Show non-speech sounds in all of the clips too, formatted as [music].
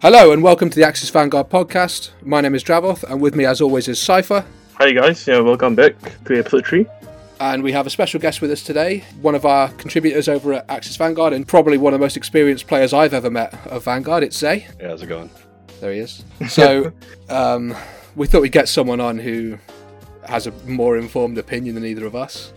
Hello and welcome to the Axis Vanguard podcast. My name is Dravoth, and with me, as always, is Cypher. Hi guys, yeah, welcome back to episode 3. And we have a special guest with us today, one of our contributors over at Axis Vanguard, and probably one of the most experienced players I've ever met of Vanguard. It's Zay. Yeah, how's it going? There he is. So, [laughs] um, we thought we'd get someone on who has a more informed opinion than either of us.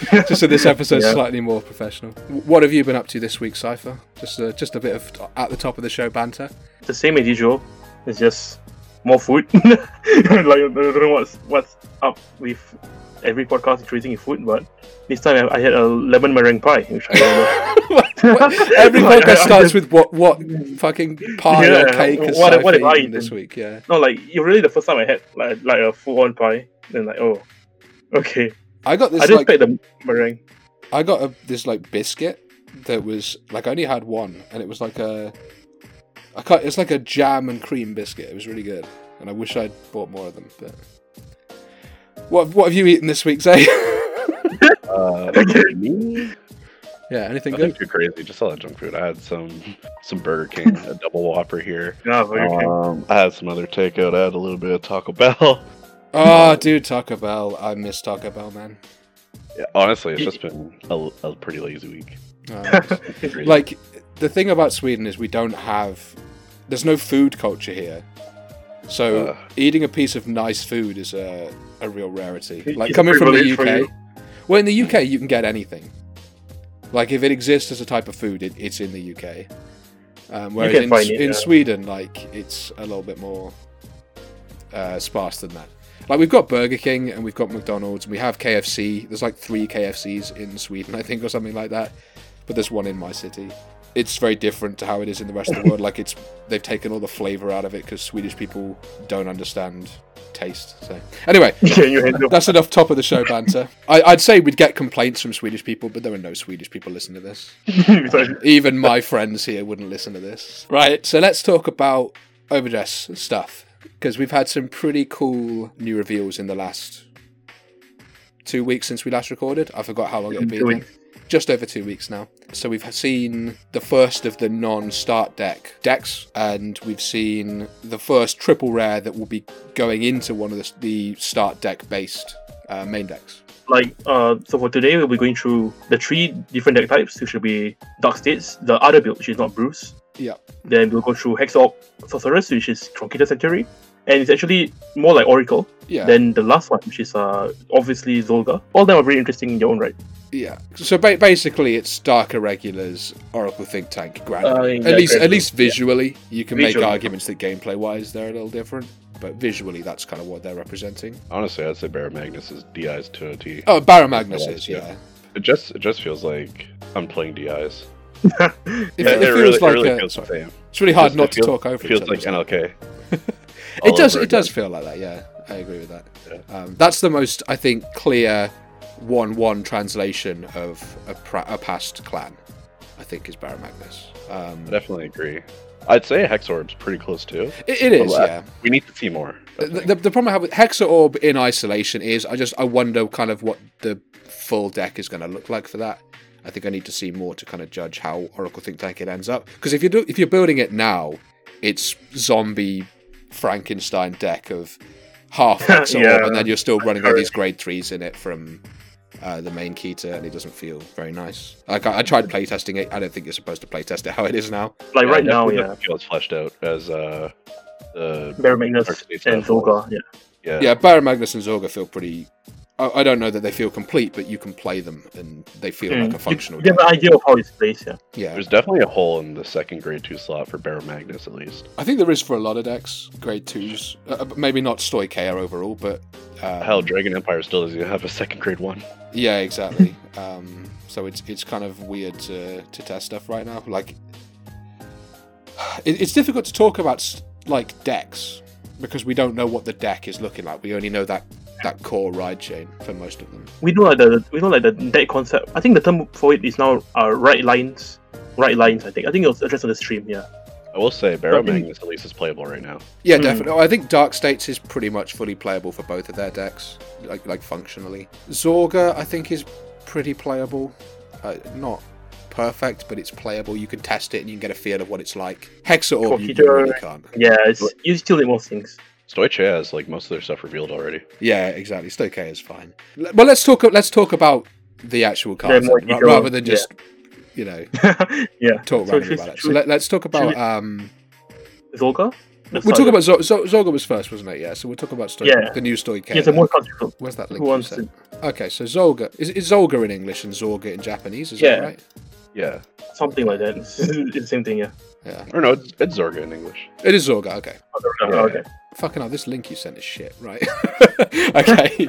[laughs] just so this episode's Yeah. slightly more professional. What have you been up to this week, Cypher? Just a, just a bit of at the top of the show banter. The same as usual, it's just more food. [laughs] like, I don't know what's, what's up with every podcast introducing in food, but this time I, I had a lemon meringue pie, which I don't know. [laughs] Every Like, podcast I starts just- with what what fucking pie or cake has what- what have I eaten this week. Yeah, No, like, it really the first time I had like, like a full on pie. Then, like, oh, okay. I got this I didn't like expect the meringue. I got a, this like biscuit that was like I only had one, and it was like a I can't, it's like a jam and cream biscuit. It was really good, and I wish I'd bought more of them. But what what have you eaten this week, Zay? [laughs] Uh, me? yeah, anything Nothing good? too crazy. Just a that junk food. I had some some Burger King, a double Whopper here. [laughs] Yeah, very okay. Um, I had some other takeout. I had a little bit of Taco Bell. [laughs] Oh, dude, Taco Bell. I miss Taco Bell, man. Yeah, honestly, it's just been a, a pretty lazy week. [laughs] Crazy. like the thing about Sweden is we don't have there's no food culture here. So Uh. eating a piece of nice food is a, a real rarity. Like coming from the UK. Well, in the UK you can get anything. Like if it exists as a type of food, it, it's in the UK. Um, whereas in, it, in yeah. Sweden, like it's a little bit more uh, sparse than that. Like we've got Burger King and we've got McDonald's and we have KFC. There's like three KFCs in Sweden, I think, or something like that. But there's one in my city. It's very different to how it is in the rest of the world. [laughs] Like it's they've taken all the flavor out of it because Swedish people don't understand taste. So anyway, [laughs] Can you handle that's enough top of the show banter. [laughs] I, I'd say we'd get complaints from Swedish people, but there are no Swedish people listening to this. Sorry. Um, even my friends here wouldn't listen to this. Right, so let's talk about overdress stuff because we've had some pretty cool new reveals in the last two weeks since we last recorded. I forgot how long it had been. Now. Just over two weeks now. So we've seen the first of the non-start deck decks, and we've seen the first triple rare that will be going into one of the, the start deck based uh, main decks. like uh so for today we'll be going through the three different deck types which will be dark states the other build which is not bruce Yeah. then we'll go through hexorb sorceress which is truncated sanctuary and it's actually more like oracle Yeah. then the last one which is uh obviously zolga all of them are very interesting in their own right Yeah. So ba- basically, it's Dark Irregulars, Oracle Think Tank, Grand. Uh, yeah, at least, at least visually, you can make arguments that gameplay-wise they're a little different, but visually, that's kind of what they're representing. Honestly, I'd say Barra Magnus is DI's to a T. Oh, Barra Magnus is, yeah. yeah. It just it just feels like I'm playing DIs. [laughs] It, Yeah, it it, feels really, like it really a- feels sorry. it's really hard Just- not it to feels- talk over it. Feels each like. NLK. [laughs] It does. It does feel like that. Yeah, I agree with that. Yeah. Um, that's the most, I think, clear one-one translation of a, pra- a past clan. I think is Barra Magnus. Um, I definitely agree. I'd say Hexorb's pretty close too. it, it is, yeah. We need to see more. The, the, the problem I have with Hexa Orb in isolation is I just I wonder kind of what the full deck is going to look like for that. I think I need to see more to kind of judge how Oracle Think Tank it ends up. Because if you do if you're building it now, it's zombie Frankenstein deck of half Hexa [laughs] Yeah. and then you're still running all these grade threes in it from uh, the main Keter, and it doesn't feel very nice. Like I, I tried playtesting it. I don't think you're supposed to playtest it how it is now. like Yeah, right now yeah doesn't as fleshed out as uh the Barra Magnus and stuff was. zolga yeah yeah. Yeah, Baron Magnus and Zorga feel pretty. I, I don't know that they feel complete, but you can play them and they feel Mm. like a functional. you have deck. an idea of how it's placed yeah Yeah, There's definitely a hole in the second grade two slot for Barra Magnus at least. I think there is for a lot of decks, grade twos. Uh, maybe not Stoicheia overall, but um, Hell, Dragon Empire still doesn't have a second grade one. Yeah, exactly. [laughs] um, so it's it's kind of weird to to test stuff right now. Like, it, it's difficult to talk about like decks because we don't know what the deck is looking like. We only know that that core ride chain for most of them. we know like the we know like the deck concept i think the term for it is now uh, ride lines ride lines i think i think it was addressed on the stream yeah I will say Barra Okay. Magnus at least is playable right now. Yeah, Hmm. definitely. I think Dark States is pretty much fully playable for both of their decks, like like functionally. Zorga, I think, is pretty playable. Uh, not perfect, but it's playable. You can test it and you can get a feel of what it's like. Hexa Orb, you, you really can't. Yeah, it's you still need more things. Stoiche has like most of their stuff revealed already. Yeah, exactly. Stoke is fine. Well, let's talk. Let's talk about the actual cards more then, ra- detail, rather than just you know [laughs] yeah. talk So randomly should- about it. So let, let's talk about. we- um Zolga? We'll talk about Zo- Zo- Zolga was first, wasn't it? Yeah. So we'll talk about Stoke, Yeah. the new Stoke. Yeah, the more country. Where's that link? Who wants to? Okay, so Zolga is, is Zolga in English and Zorga in Japanese? Is Yeah. that right? Yeah. Something like that. It's, it's the same thing, yeah. Yeah, Or no, it's, it's Zorga in English. it is Zorga. Okay. I don't know. Yeah. Okay. Fucking hell, this link you sent is shit, right? [laughs] okay.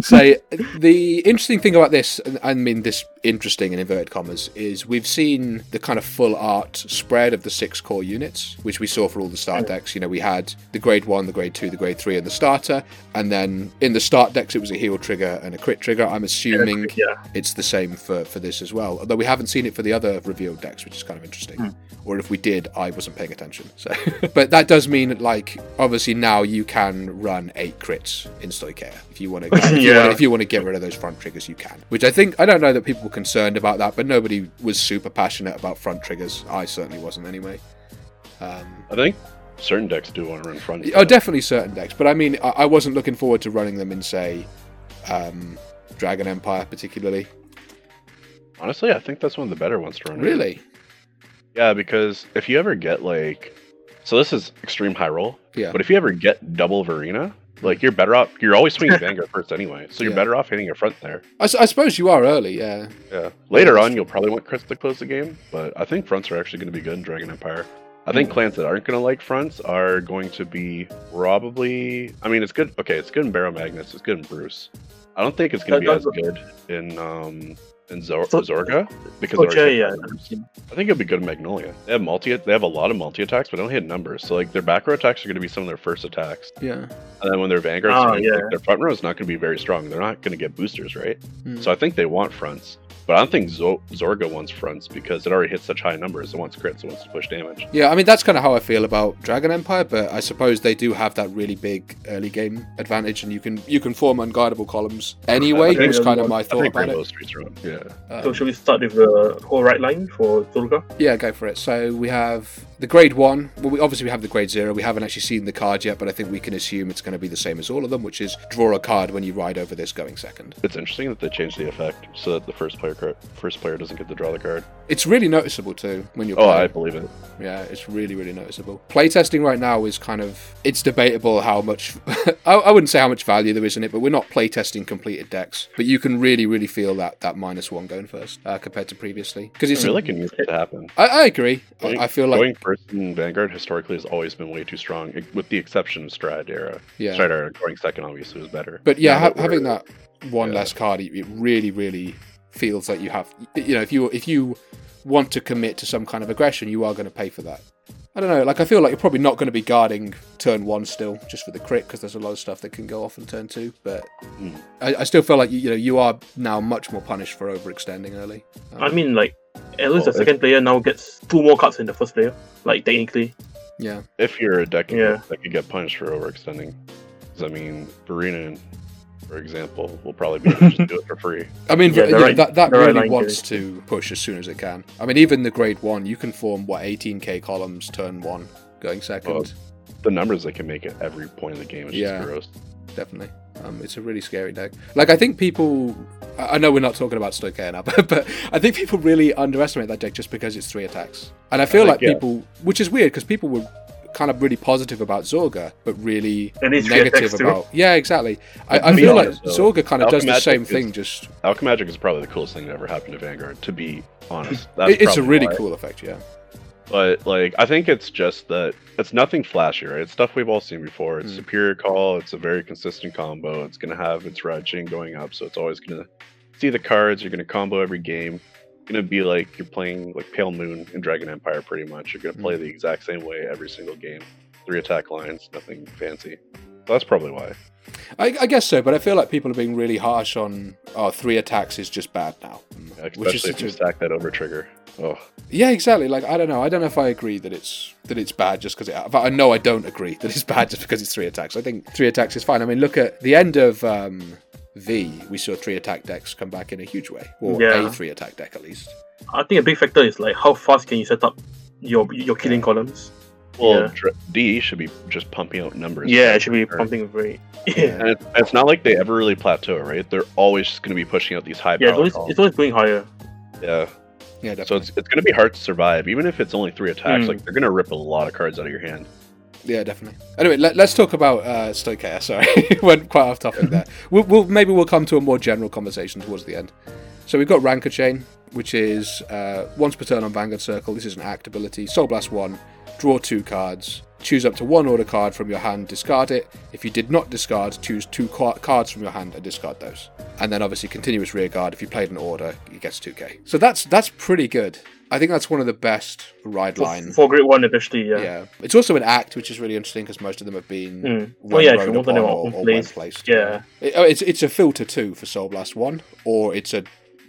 so the interesting thing about this, and I mean this interesting in inverted commas, is we've seen the kind of full art spread of the six core units, which we saw for all the start decks. You know, we had the grade one, the grade two, the grade three, and the starter, and then in the start decks it was a heal trigger and a crit trigger. I'm assuming Yeah. it's the same for, for this as well. Although we haven't seen it for the other revealed decks, which is kind of interesting. Hmm. Or if we did, I wasn't paying attention. So, [laughs] but that does mean like, obviously now you can run eight crits in Stoicheia you want to. If, you Yeah. wanna- if you want to get rid of those front triggers, you can. Which I think I don't know that people were concerned about that, but nobody was super passionate about front triggers. I certainly wasn't anyway. Um, I think certain decks do want to run front. Oh, definitely certain decks, but I mean, I, I wasn't looking forward to running them in, say, um, Dragon Empire particularly. Honestly, I think that's one of the better ones to run. Really? Yeah, because if you ever get like, so this is extreme high roll. Yeah. But if you ever get double Varina, like you're better off. You're always swinging [laughs] Vanguard first anyway, so you're Yeah. better off hitting your front there. I suppose you are early, yeah. Yeah. Later on, you'll probably want crits to close the game, but I think fronts are actually going to be good in Dragon Empire. I think Mm. clans that aren't going to like fronts are going to be probably. I mean, it's good. Okay, it's good in Barra Magnus. It's good in Bruce. I don't think it's going to be as good in um in Zor- So- Zorga because Oh, Zorga- yeah, yeah. I think it'd be good in Magnolia. They have multi. They have a lot of multi attacks, but they don't hit numbers. So like their back row attacks are going to be some of their first attacks, Yeah. and then when their vanguards, Ah, swing, yeah. like, their front row is not going to be very strong. They're not going to get boosters, right? Hmm. So I think they want fronts, but I don't think Zo- Zorga wants fronts because it already hits such high numbers. It wants crits. It wants to push damage. Yeah, I mean that's kind of how I feel about Dragon Empire, but I suppose they do have that really big early game advantage, and you can you can form unguardable columns anyway. I was kind of my I thought think about Rainbow it. Streets run. Yeah. Uh, So should we start with the whole ride line for Zolga? yeah, go for it. So we have the grade one. Well, we, obviously we have the grade zero. We haven't actually seen the card yet, but I think we can assume it's going to be the same as all of them, which is draw a card when you ride over this going second. It's interesting that they changed the effect so that the first player card, first player doesn't get to draw the card. It's really noticeable too when you're Oh, playing. I believe it. Yeah, it's really, really noticeable. Playtesting right now is kind of it's debatable how much [laughs] I, I wouldn't say how much value there is in it, but we're not playtesting completed decks. But you can really, really feel that that minus one going first uh, compared to previously because I it's. feel like it needs to happen. I, I agree. I, Going, I feel like going first in Vanguard historically has always been way too strong, with the exception of Stride era. yeah. Stride era going second obviously was better. But yeah, ha- having that one yeah. less card, it it really, really feels like you have. You know, if you if you want to commit to some kind of aggression, you are going to pay for that. I don't know. Like I feel like you're probably not going to be guarding turn one still, just for the crit, because there's a lot of stuff that can go off in turn two. But Hmm. I, I still feel like you, you know you are now much more punished for overextending early. Um, I mean, like, at least Well, the second player now gets two more cards than the first player. Like, technically. yeah, if you're a deck Yeah. that could get punished for overextending, 'Cause, I mean, Varina, for example, will probably be able to just do it for free. [laughs] I mean Yeah, you the know, right- that that the right really wants to push as soon as it can. I mean, even the grade one, you can form what 18k columns turn one, going second. Well, The numbers they can make at every point of the game is Yeah. just gross. definitely. Um, it's a really scary deck. Like I think people, I I know we're not talking about Stoicheia now, [laughs] but, but I think people really underestimate that deck just because it's three attacks. And I feel think, like yeah. people, which is weird because people were kind of really positive about Zorga, but really And it's three negative attacks too. about. Yeah, exactly. I, I be feel like honest, though, Zorga kind of does the same is- thing. Just Alchemagic is probably the coolest thing that ever happened to Vanguard, to be honest. That's it's a really why. cool effect. Yeah. But like, I think it's just that it's nothing flashy, right? It's stuff we've all seen before. It's Mm. superior call. It's a very consistent combo. It's gonna have its red chain going up, so it's always gonna see the cards. You're gonna combo every game. Gonna be like you're playing like Pale Moon in Dragon Empire, pretty much. You're gonna play the exact same way every single game. Three attack lines, nothing fancy. So that's probably why. I, I guess so, but I feel like people are being really harsh on. Oh, three attacks is just bad now. Which is Especially if you a, stack that over trigger. Oh, Yeah, exactly. Like I don't know. I don't know if I agree that it's that it's bad just because it. But I know I don't agree that it's [laughs] bad just because it's three attacks. I think three attacks is fine. I mean, look at the end of um, V, we saw three attack decks come back in a huge way, or Yeah. a three attack deck at least. I think a big factor is like how fast can you set up your your killing columns. Well, Yeah. D should be just pumping out numbers. Yeah, it should be Or- pumping very. [laughs] Yeah. Yeah, And it's, it's not like they ever really plateau, right? They're always just going to be pushing out these high yeah, it's always it's always going higher. Yeah. Yeah, definitely. So it's, it's going to be hard to survive, even if it's only three attacks. Mm. Like they're going to rip a lot of cards out of your hand. Yeah, definitely. Anyway, let, us talk about uh, Stoicheia. Sorry, [laughs] went quite off topic there. We'll, we'll maybe we'll come to a more general conversation towards the end. So we've got Rancor Chain, which is uh, once per turn on Vanguard Circle. This is an act ability. Soul Blast one, draw two cards. Choose up to one order card from your hand, discard it. If you did not discard, choose two cards from your hand and discard those. And then obviously continuous rearguard. If you played an order, it gets 2k. So that's that's pretty good. I think that's one of the best ride line. For Group 1 officially, yeah. Yeah. It's also an act, which is really interesting because most of them have been mm. well, yeah, if you want or, or placed. Yeah. It, oh, it's, it's a filter too for Soul Blast 1, or it's a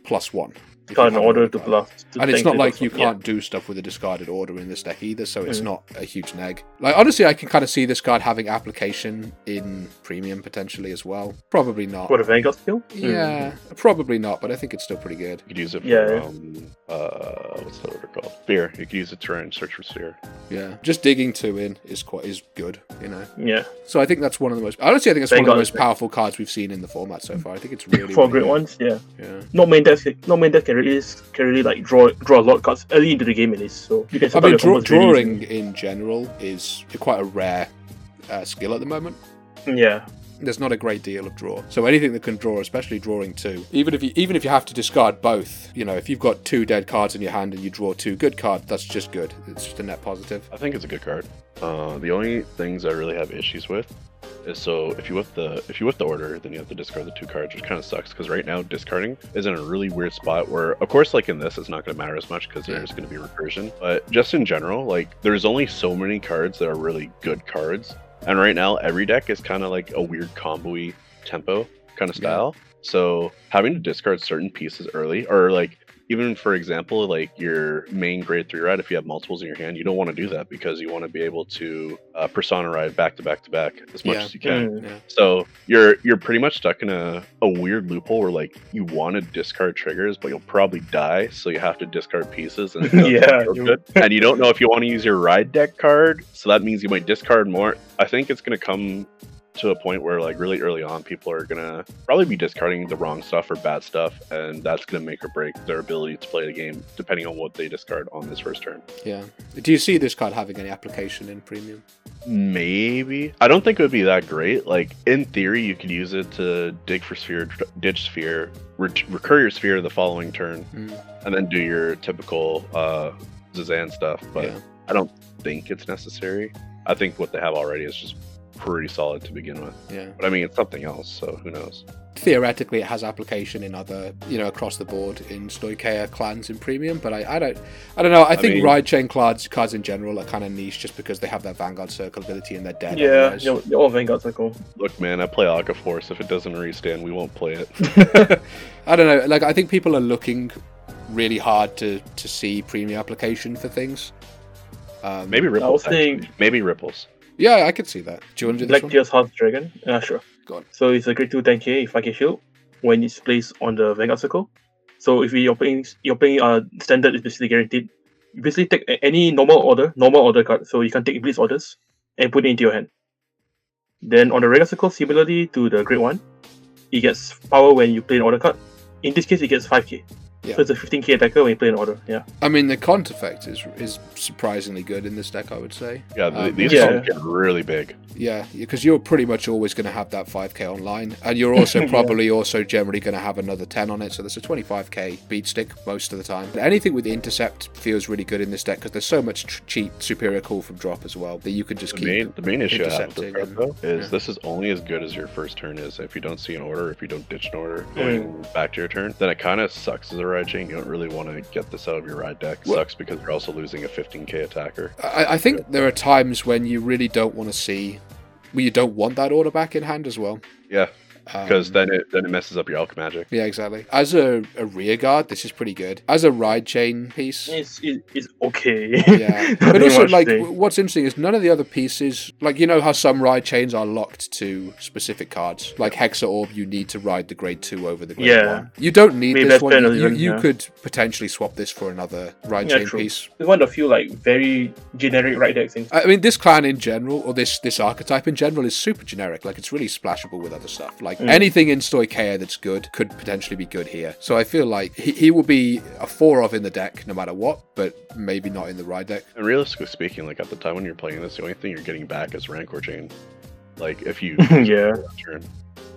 plus 1 discarded order to bluff. To and it's not like you can't yeah. do stuff with a discarded order in this deck either, so it's mm. not a huge neg. Like honestly, I can kind of see this card having application in premium potentially as well. Probably not. What a Vanguard skill? Yeah, mm. probably not, but I think it's still pretty good. You could use it for yeah. Um, uh, what's that order called? Spear. You could use it to search for Spear. Yeah, just digging two in is quite is good, you know. Yeah. So I think that's one of the most. Honestly, I think it's Vanguard one of the most powerful cards we've seen in the format so far. I think it's [laughs] really four really great good. ones. Yeah. Yeah. Not main deck. Not main deck can can really like draw draw a lot of cards early into the game at least. So you can I mean, draw, drawing in general is quite a rare uh, skill at the moment. Yeah. There's not a great deal of draw, so anything that can draw, especially drawing two, even if you even if you have to discard both, you know, if you've got two dead cards in your hand and you draw two good cards, that's just good. It's just a net positive. I think it's a good card. Uh, the only things I really have issues with is so if you whip the if you whip the order, then you have to discard the two cards, which kind of sucks because right now discarding is in a really weird spot where, of course, like in this, it's not going to matter as much because Yeah. there's going to be recursion. But just in general, like there's only so many cards that are really good cards, and right now every deck is kind of like a weird combo-y tempo kind of Yeah. style. So having to discard certain pieces early, or like even for example, like your main grade three ride, if you have multiples in your hand, you don't want to do that because you want to be able to uh, persona ride back to back to back as much Yeah. as you can. Mm. Yeah. So you're you're pretty much stuck in a, a weird loophole where like you want to discard triggers, but you'll probably die, so you have to discard pieces and [laughs] Yeah, good. and you don't know if you want to use your ride deck card, so that means you might discard more. I think it's gonna come to a point where like really early on people are gonna probably be discarding the wrong stuff or bad stuff and that's gonna make or break their ability to play the game depending on what they discard on this first turn Yeah. Do you see this card having any application in premium? maybe i don't think it would be that great like in theory you could use it to dig for sphere ditch sphere re- recur your sphere the following turn Mm, and then do your typical uh zazan stuff but yeah. i don't think it's necessary i think what they have already is just pretty solid to begin with Yeah. but i mean it's something else so who knows theoretically it has application in other you know across the board in Stoicheia clans in premium but I, I don't I don't know I, I think mean- ride chain cards cards in general are kind of niche just because they have that vanguard circle ability and they're dead Yeah, otherwise. they're, they're all Vanguard cycle. Look, man, I play Aqua Force. If it doesn't restand, we won't play it. [laughs] [laughs] I don't know like I think people are looking really hard to to see premium application for things um, Maybe ripples. was saying- actually. Maybe ripples. Yeah I could see that do you want to do Black? Tears Heart Dragon. Yeah, sure. Go on. So it's a grade 2 10k, 5k shield when it's placed on the Vanguard Circle. So if you're playing, you're playing uh, standard, it's basically guaranteed. You basically take any normal order, normal order card, so you can take Blitz orders and put it into your hand. Then on the regular circle, similarly to the grade 1, it gets power when you play an order card. In this case, it gets 5k. Yeah. So it's a 15k attacker when you play an order. Yeah. I mean the cont effect is is surprisingly good in this deck I would say Yeah, th- Um, these Yeah. cards get really big. Yeah, because you're pretty much always going to have that 5k online, and you're also [laughs] Yeah. probably also generally going to have another 10 on it. So there's a 25k beat stick most of the time. Anything with intercept feels really good in this deck because there's so much tr- cheap superior call from drop as well that you can just The keep. main, the main issue I have with this intercepting and- though, is yeah. this is only as good as your first turn is. If you don't see an order, if you don't ditch an order Mm. going back to your turn, then it kind of sucks as a chain. You don't really want to get this out of your ride deck. Well- sucks because you're also losing a 15k attacker. I, I think there are times when you really don't want to see, well, you don't want that order back in hand as well. Yeah, because Um, then it then it messes up your Alchemagic. Yeah, exactly. As a, a rear guard, this is pretty good. As a ride chain piece, It's, it's okay. yeah. [laughs] But also, like, to what's interesting is none of the other pieces, like, you know how some ride chains are locked to specific cards? Like Hexa Orb, you need to ride the grade 2 over the grade Yeah. 1. You don't need Maybe this one. You, you, you yeah. could potentially swap this for another ride Yeah, chain true. piece. it's one of the few like very generic ride deck things. I mean, this clan in general, or this this archetype in general, is super generic. Like, it's really splashable with other stuff. Like, Mm. anything in Stoicheia that's good could potentially be good here. So I feel like he, he will be a four of in the deck no matter what, but maybe not in the ride deck. And realistically speaking, like at the time when you're playing this, the only thing you're getting back is Rancor Chain. Like if you [laughs] yeah. turn.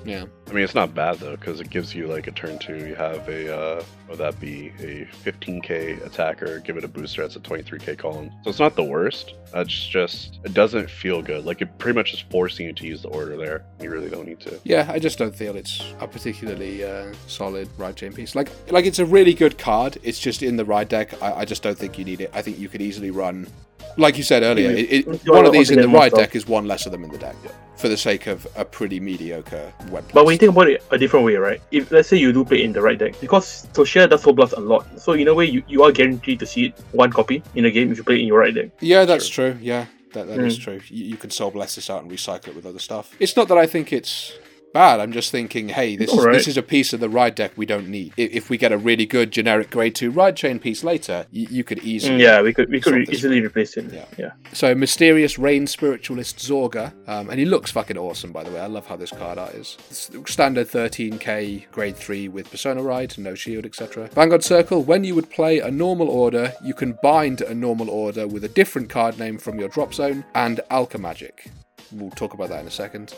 Yeah. I mean, it's not bad though because it gives you like a turn two. You have a uh, would that be a 15k attacker? Give it a booster. That's a 23k column. So it's not the worst. It's just it doesn't feel good. Like it pretty much is forcing you to use the order there. You really don't need to. Yeah, I just don't feel it's a particularly uh, solid ride chain piece. Like, like it's a really good card. It's just in the ride deck. I, I just don't think you need it. I think you could easily run, like you said earlier. Yeah. It, it, one of these in the ride more deck is one less of them in the deck, for the sake of a pretty mediocre web. But when you think about it a different way, right? If let's say you do play in the ride deck, because Toshia does Soul Blast a lot, so in a way you, you are guaranteed to see it one copy in a game if you play it in your ride deck. Yeah, that's true. Yeah, that, that is Mm. true. You, you can soul bless this out and recycle it with other stuff. It's not that I think it's bad. I'm just thinking, hey, this is, Alright. this is a piece of the ride deck we don't need. If we get a really good generic grade two ride chain piece later, you, you could easily. Yeah, we could we could easily replace it. Yeah. yeah. So mysterious rain spiritualist Zorga, um, and he looks fucking awesome by the way. I love how this card art is. S- Standard 13k grade three with persona ride, no shield, etc. Vanguard Circle. When you would play a normal order, you can bind a normal order with a different card name from your drop zone and Alchemagic. We'll talk about that in a second.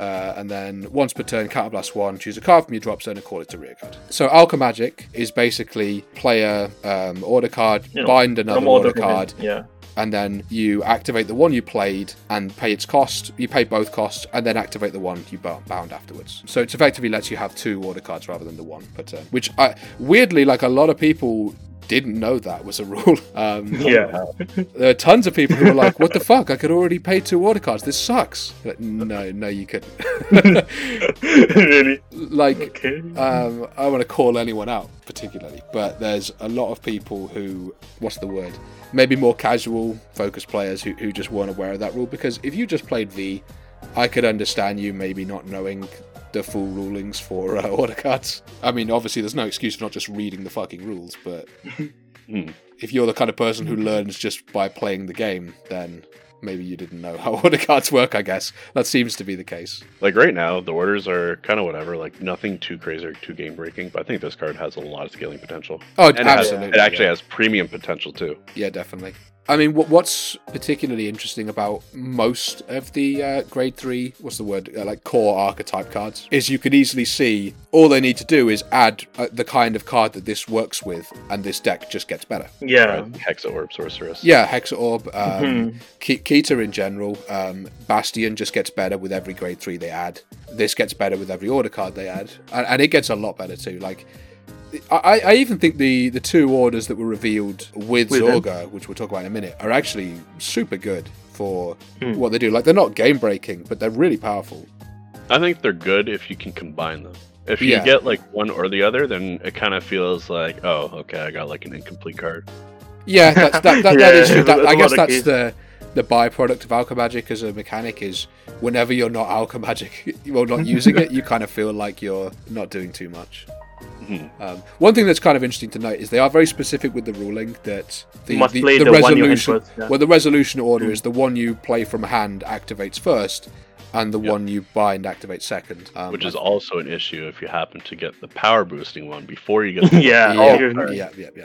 Uh, and then once per turn, counterblast one, choose a card from your drop zone and call it to rear guard. So Alchemagic is basically player um, order card, You know, bind another order order card, Yeah. and then you activate the one you played and pay its cost. You pay both costs and then activate the one you bound afterwards. So it effectively lets you have two order cards rather than the one per turn. Which I weirdly, like a lot of people didn't know that was a rule. [laughs] Um, Yeah. there are tons of people who were like, "What the fuck? I could already pay two order cards. This sucks." Like, no, no, you couldn't. [laughs] really? like, Okay. um, I want to call anyone out particularly, but there's a lot of people who, what's the word? Maybe more casual focused players who, who just weren't aware of that rule. Because if you just played V, I could understand you maybe not knowing the full rulings for uh, [laughs] order cards. I mean, obviously, there's no excuse for not just reading the fucking rules, but [laughs] Hmm. if you're the kind of person who learns just by playing the game, then maybe you didn't know [laughs] how order cards work, I guess. That seems to be the case. Like right now, the orders are kind of whatever. Like nothing too crazy or too game breaking. But I think this card has a lot of scaling potential. Oh, And it, has, absolutely. it actually yeah. has premium potential too. Yeah, definitely. I mean, what's particularly interesting about most of the uh, grade three, what's the word, uh, like core archetype cards, is you can easily see all they need to do is add uh, the kind of card that this works with, and this deck just gets better. Yeah. Right? Hexa Orb Sorceress. Yeah, Hexa Orb, um, Mhm. Ke- Keita in general, um, Bastion just gets better with every grade three they add. This gets better with every order card they add, and, and it gets a lot better too. Like, I, I even think the the two orders that were revealed with, With him. Which we'll talk about in a minute, are actually super good for Hmm. what they do. Like, they're not game breaking, but they're really powerful. I think they're good if you can combine them. If you Yeah. get like one or the other, then it kind of feels like, oh, okay, I got like an incomplete card. Yeah, that's, that, that, that [laughs] Yeah, is true. That, that's I a guess that's the the byproduct of Alchemagic as a mechanic is whenever you're not Alchemagic, [laughs] well, not using it, you kind of feel like you're not doing too much. Mhm. Um, one thing that's kind of interesting to note is they are very specific with the ruling that the, must the, play the the one you resolution. first, yeah. Well, the resolution order Mm. is the one you play from hand activates first, and the Yep. one you bind activates second. Um, Which is I- also an issue if you happen to get the power boosting one before you get the [laughs] Yeah. yeah, oh, yeah, yeah, yeah.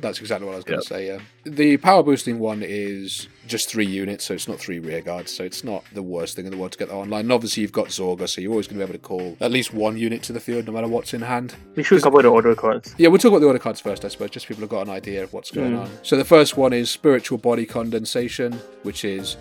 That's exactly what I was going Yep. to say. Yeah, the power boosting one is just three units, so it's not three rear guards, so it's not the worst thing in the world to get that online. And obviously, you've got Zorga, so you're always going to be able to call at least one unit to the field, no matter what's in hand. We should cover the order cards. Yeah, we'll talk about the order cards first, I suppose, just so people have got an idea of what's going Mm. on. So the first one is Spiritual Body Condensation, which is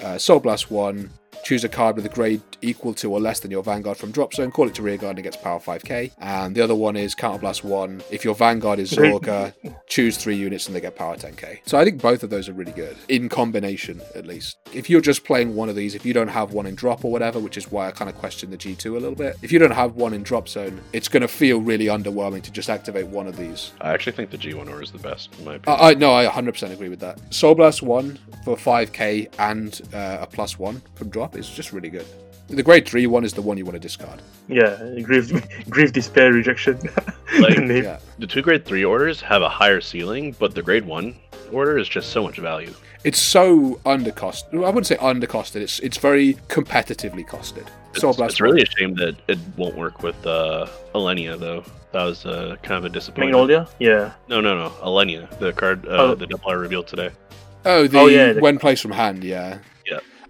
uh, Soul Blast 1, choose a card with a grade equal to or less than your Vanguard from drop zone, call it to rearguard and it gets power 5k. And the other one is Counterblast 1. If your Vanguard is Zorga, [laughs] choose three units and they get power 10k. So I think both of those are really good, in combination at least. If you're just playing one of these, if you don't have one in drop or whatever, which is why I kind of question the G2 a little bit, if you don't have one in drop zone, it's going to feel really underwhelming to just activate one of these. I actually think the G1 order is the best, in my opinion. I, I no, I 100% agree with that. Soul Blast 1 for 5k and uh, a plus 1 from drop is just really good. The grade 3 one is the one you want to discard. Yeah, grief, [laughs] grief, despair, rejection. [laughs] Like- Name. Yeah. the two grade three orders have a higher ceiling, but the grade one order is just so much value. It's so undercosted. I wouldn't say undercosted. It's it's very competitively costed. It's, Soul it's really a shame that it won't work with uh, Alenia, though. That was uh, kind of a disappointment. Magnolia? Yeah. No, no, no. Alenia, the card, uh, Oh. the double I revealed today. Oh, the Oh, yeah, the- when placed from hand, yeah.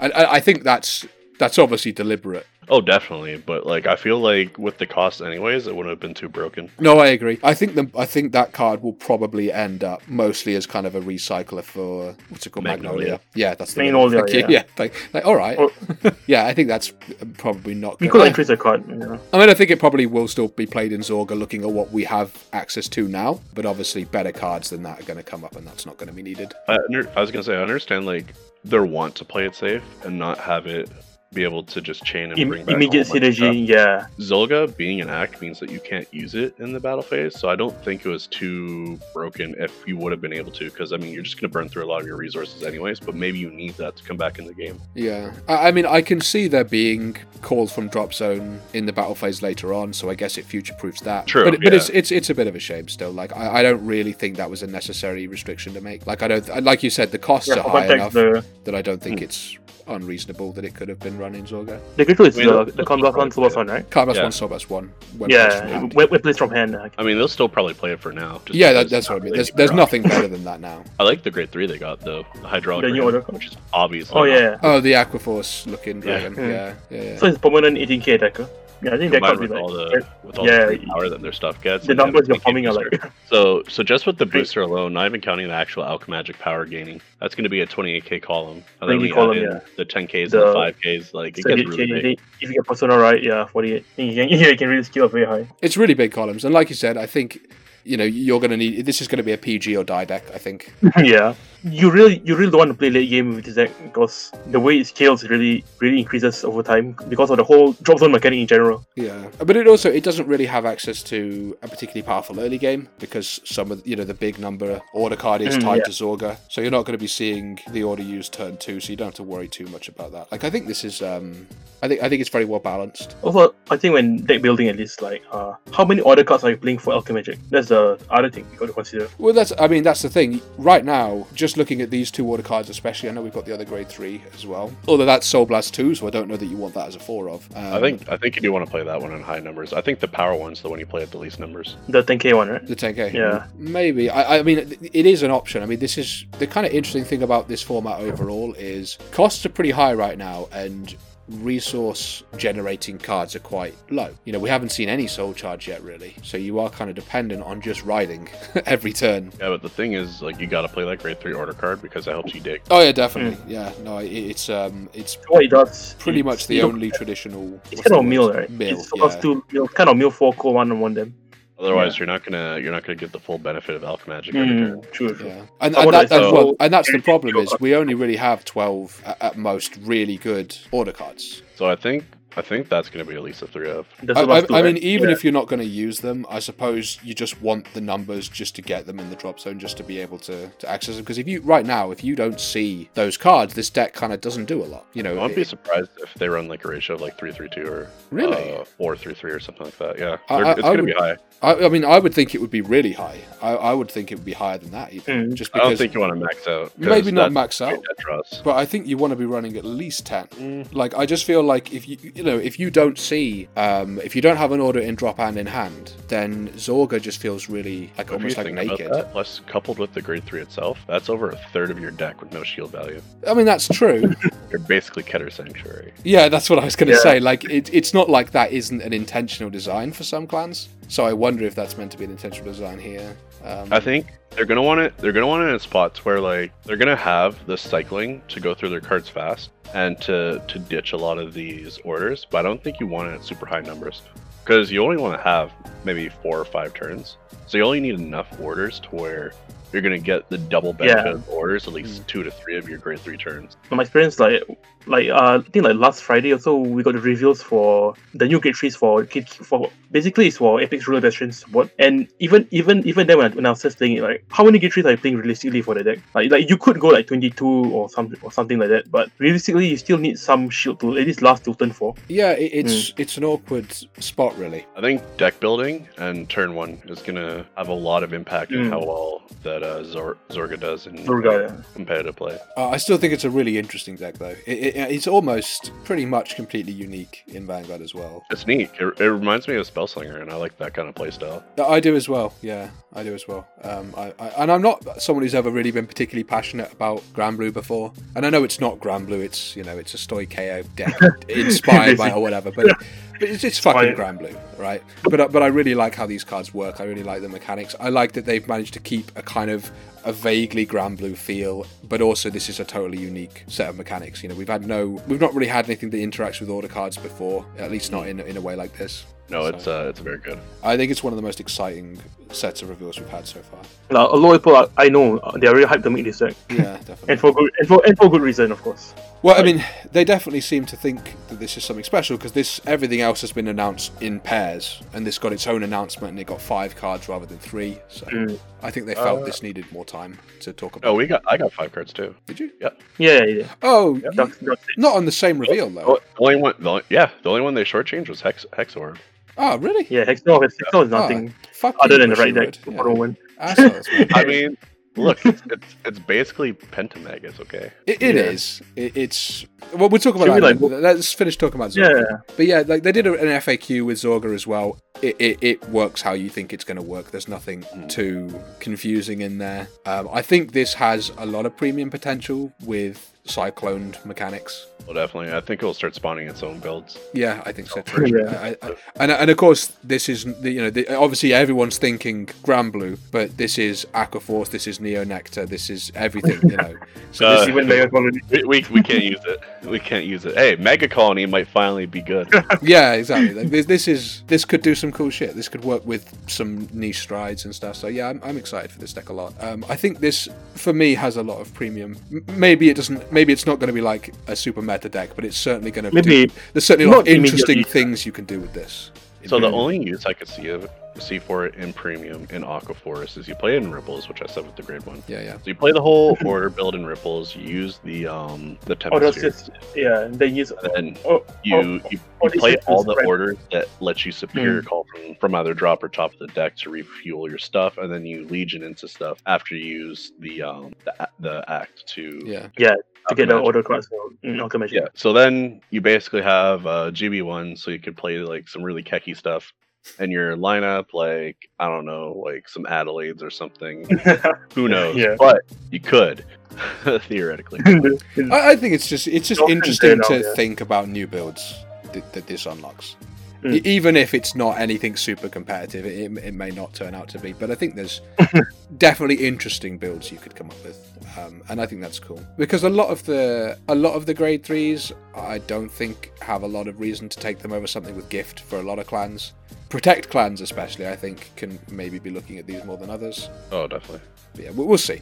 I, I think that's that's obviously deliberate. Oh, definitely. But like, I feel like with the cost, anyways, it wouldn't have been too broken. No, I agree. I think the I think that card will probably end up mostly as kind of a recycler for what's it called, Magnolia. Magnolia. Yeah, that's the Magnolia, One. Thank you. yeah. Yeah, like, like, all right. Or- [laughs] yeah, I think that's probably not. You good. could increase the card. You know. I mean, I think it probably will still be played in Zorga, looking at what we have access to now. But obviously, better cards than that are going to come up, and that's not going to be needed. I, I was gonna say, I understand like their want to play it safe and not have it be able to just chain and Im- bring back a immediate whole bunch of stuff. synergy. Yeah. Zolga being an act means that you can't use it in the battle phase, so I don't think it was too broken if you would have been able to, because I mean you're just gonna burn through a lot of your resources anyways, but maybe you need that to come back in the game. Yeah, I, I mean, I can see there being calls from drop zone in the battle phase later on, so I guess it future proofs that. True, but, but it's it's it's a bit of a shame still. Like, I, I don't really think that was a necessary restriction to make. Like, I don't like you said, the costs Yeah, are high enough the that I don't think Hmm. it's unreasonable that it could have been run in Zorga. the Griftle is I mean, the, let's- the Combat one, Soul Blast play one, right? Carbas Yeah. one, Sobas one. when Yeah, hand. we we placed from hand. I mean they'll still probably play it for now. just yeah, that, that's what I mean. really There's there's nothing better than that now. I like the grade three they got though, the hydraulic, The new order? which is obviously Oh not- yeah. Oh, the Aquaforce looking Yeah. dragon. Hmm. Yeah, yeah, yeah. So it's permanent 18k attacker. Yeah, I think that combined could be with like all the with all yeah, the free power that their stuff gets. the numbers you're the farming are like [laughs] So, so just with the booster alone, not even counting the actual Alchemagic power gaining, that's going to be a 28k column. And then we column, add yeah. the 10ks The- and the 5ks, like it so gets you really can- big. if you get persona ride, yeah, 48. [laughs] You can, yeah, you can really scale very high. It's really big columns, and like you said, I think you know you're going to need. This is going to be a PG or die deck. I think. [laughs] yeah. You really you really don't want to play late game with this deck because the way it scales really really increases over time because of the whole drop zone mechanic in general. Yeah, but it also it doesn't really have access to a particularly powerful early game because some of you know the big number order card is Mm, tied yeah. to Zorga, so you're not going to be seeing the order used turn two, so you don't have to worry too much about that. Like I think this is, um, I think I think it's very well balanced. Also, I think when deck building at least like uh how many order cards are you playing for Alchemagic? That's the other thing you got to consider. Well, that's I mean that's the thing. Right now, just looking at these two order cards, especially, I know we've got the other grade three as well. Although that's Soul Blast two, so I don't know that you want that as a four of. Um, I think I think you do want to play that one in high numbers. I think the power one's the one you play at the least numbers. The 10k one, right? The 10k. Yeah. Maybe. I, I mean, it- it is an option. I mean, this is the kind of interesting thing about this format overall is costs are pretty high right now, and resource generating cards are quite low. You know, we haven't seen any soul charge yet, really. So you are kind of dependent on just riding [laughs] every turn. Yeah, but the thing is, like, you got to play that grade three order card because that helps you dig. Oh yeah, definitely. Yeah. No, it, it's um, it's What it does pretty it's- much the only traditional. It's kind of the meal, right? Meal. it's supposed yeah. to meal, kind of meal four core one on one them. Otherwise, you're not gonna you're not gonna get the full benefit of Alchemagic. magic. Mm, true, true. Yeah, and, and, that, I that's well, and that's the problem is we only really have twelve at, at most really good order cards. So I think I think that's gonna be at least a three of. I, the last two, I, I mean, even Yeah. if you're not going to use them, I suppose you just want the numbers just to get them in the drop zone, just to be able to, to access them. Because if you right now, if you don't see those cards, this deck kind of doesn't do a lot. You know, I wouldn't be surprised if they run like a ratio of like three three two or Really? uh, four three three or something like that. Yeah, I- I- it's gonna be high. I, I mean, I would think it would be really high. I, I would think it would be higher than that, even Mm. just I don't think you want to max out. 'cause maybe not max out. But I think you want to be running at least ten. Mm. Like I just feel like if you you know if you don't see um, if you don't have an order in drop and in hand, then Zorga just feels really like If you almost like naked. plus coupled with the grade three itself, that's over a third of your deck with no shield value. I mean that's true. [laughs] You're basically Keter Sanctuary. yeah, that's what I was going to Yeah. say. Like it, it's not like that isn't an intentional design for some clans. So I wonder if that's meant to be an intentional design here. Um, I think they're gonna want it. They're gonna want it in spots where like they're gonna have the cycling to go through their cards fast and to to ditch a lot of these orders. But I don't think you want it at super high numbers because you only want to have maybe four or five turns. So you only need enough orders to where you're gonna get the double benefit Yeah. of orders at least Mm. two to three of your grade three turns. From my experience, like like uh, I think like last Friday or so, we got the reveals for the new grade threes for for basically it's for Apex Ruler Veteran support. And even even even then when I, when I was just playing it, like how many grade threes are you playing realistically for the deck? Like like you could go like twenty two or something or something like that, but realistically you still need some shield to at least last till turn four. yeah, it, it's it's an awkward spot, really. I think deck building and turn one is gonna have a lot of impact in Mm. how well that uh, Zor- Zorga does in Zorga, yeah. competitive play. Uh, I still think it's a really interesting deck, though. It, it, it's almost pretty much completely unique in Vanguard as well. It's neat. It, it reminds me of Spellslinger, and I like that kind of playstyle. I do as well. Yeah, I do as well. Um, I, I, and I'm not someone who's ever really been particularly passionate about Grand Blue before. And I know it's not Grand Blue. It's you know it's a Stoicheia deck [laughs] inspired by or whatever. But but it's, it's fucking. Grand Blue, right? But I- but I really like how these cards work. I really like the mechanics. I like that they've managed to keep a kind of a vaguely Grand Blue feel, but also this is a totally unique set of mechanics. You know, we've had no, we've not really had anything that interacts with order cards before, at least not in in a way like this. No, So- it's uh, it's very good. I think it's one of the most exciting sets of reveals we've had so far. Now, a lot of people I- I know they are really hyped to make this deck, Yeah, definitely. [laughs] and for good and for and for good reason, of course. Well, I mean, they definitely seem to think that this is something special because this everything else has been announced in pairs, and this got its own announcement, and it got five cards rather than three. So Mm. I think they felt Uh, this needed more time to talk about. Oh, we got I got five cards too. Did you? Yeah, yeah, yeah. Oh, Yeah. y- That's, that's not on the same reveal The though. only one, the only, yeah, the only one they shortchanged was Hex Hexor. Oh, really? Yeah, Hextall has Hextall is nothing Fuck other you, than the right Bushy deck Wood. for one. Assholes, man. I mean, look, [laughs] it's, it's it's basically Pentameg. It's okay. It, it Yeah. is. It, it's. Well, we'll talk about Should that. we, later. Let's finish talking about Zorga. Yeah, But yeah, like they did a- an FAQ with Zorga as well. It, it, it works how you think it's going to work. There's nothing too confusing in there. Um, I think this has a lot of premium potential with cycloned mechanics. Well, definitely. I think it'll start spawning its own builds. Yeah, I think so too. Yeah. I, I, and and of course, this is the- you know the, obviously everyone's thinking Grand Blue, but this is Aqua Force, this is Neo Nectar, this is everything. You know, [laughs] so Uh, this, even Mega Colony. We, we, we can't use it. We can't use it. Hey, Mega Colony might finally be good. [laughs] yeah, exactly. Like, this, this is this could do some cool shit. This could work with some niche strides and stuff. So yeah, I'm, I'm excited for this deck a lot. Um, I think this for me has a lot of premium. M- Maybe it doesn't. Maybe it's not going to be like a super meta deck, but it's certainly going to. Maybe do, there's certainly a lot of interesting things you can do with this. So the only use I could see of see for it in premium in Aqua Force is you play it in Ripples, which I said with the grade one. Yeah, yeah. So you play the whole [laughs] order build in Ripples. You use the um the Oh, that's Tempest just yeah. And then use and oh, you oh, you, oh, you this play all the spread. orders that let you superior call from from either drop or top of the deck to refuel your stuff, and then you legion into stuff after you use the um the, the act to Yeah. To get the Alchemy. order cards for mm, Yeah. So then you basically have uh, GB one, so you could play like some really kecky stuff, and your lineup like I don't know, like some Adelaides or something. [laughs] Who knows? Yeah. But you could [laughs] theoretically. [laughs] I, I think it's just it's just Dolphins interesting to now, yeah. think about new builds that, that this unlocks. Mm. Even if it's not anything super competitive, it, it may not turn out to be. But I think there's [laughs] definitely interesting builds you could come up with, um, and I think that's cool because a lot of the a lot of the grade threes, I don't think have a lot of reason to take them over something with gift for a lot of clans. Protect clans, especially, I think, can maybe be looking at these more than others. oh, definitely. But yeah, we'll, we'll see.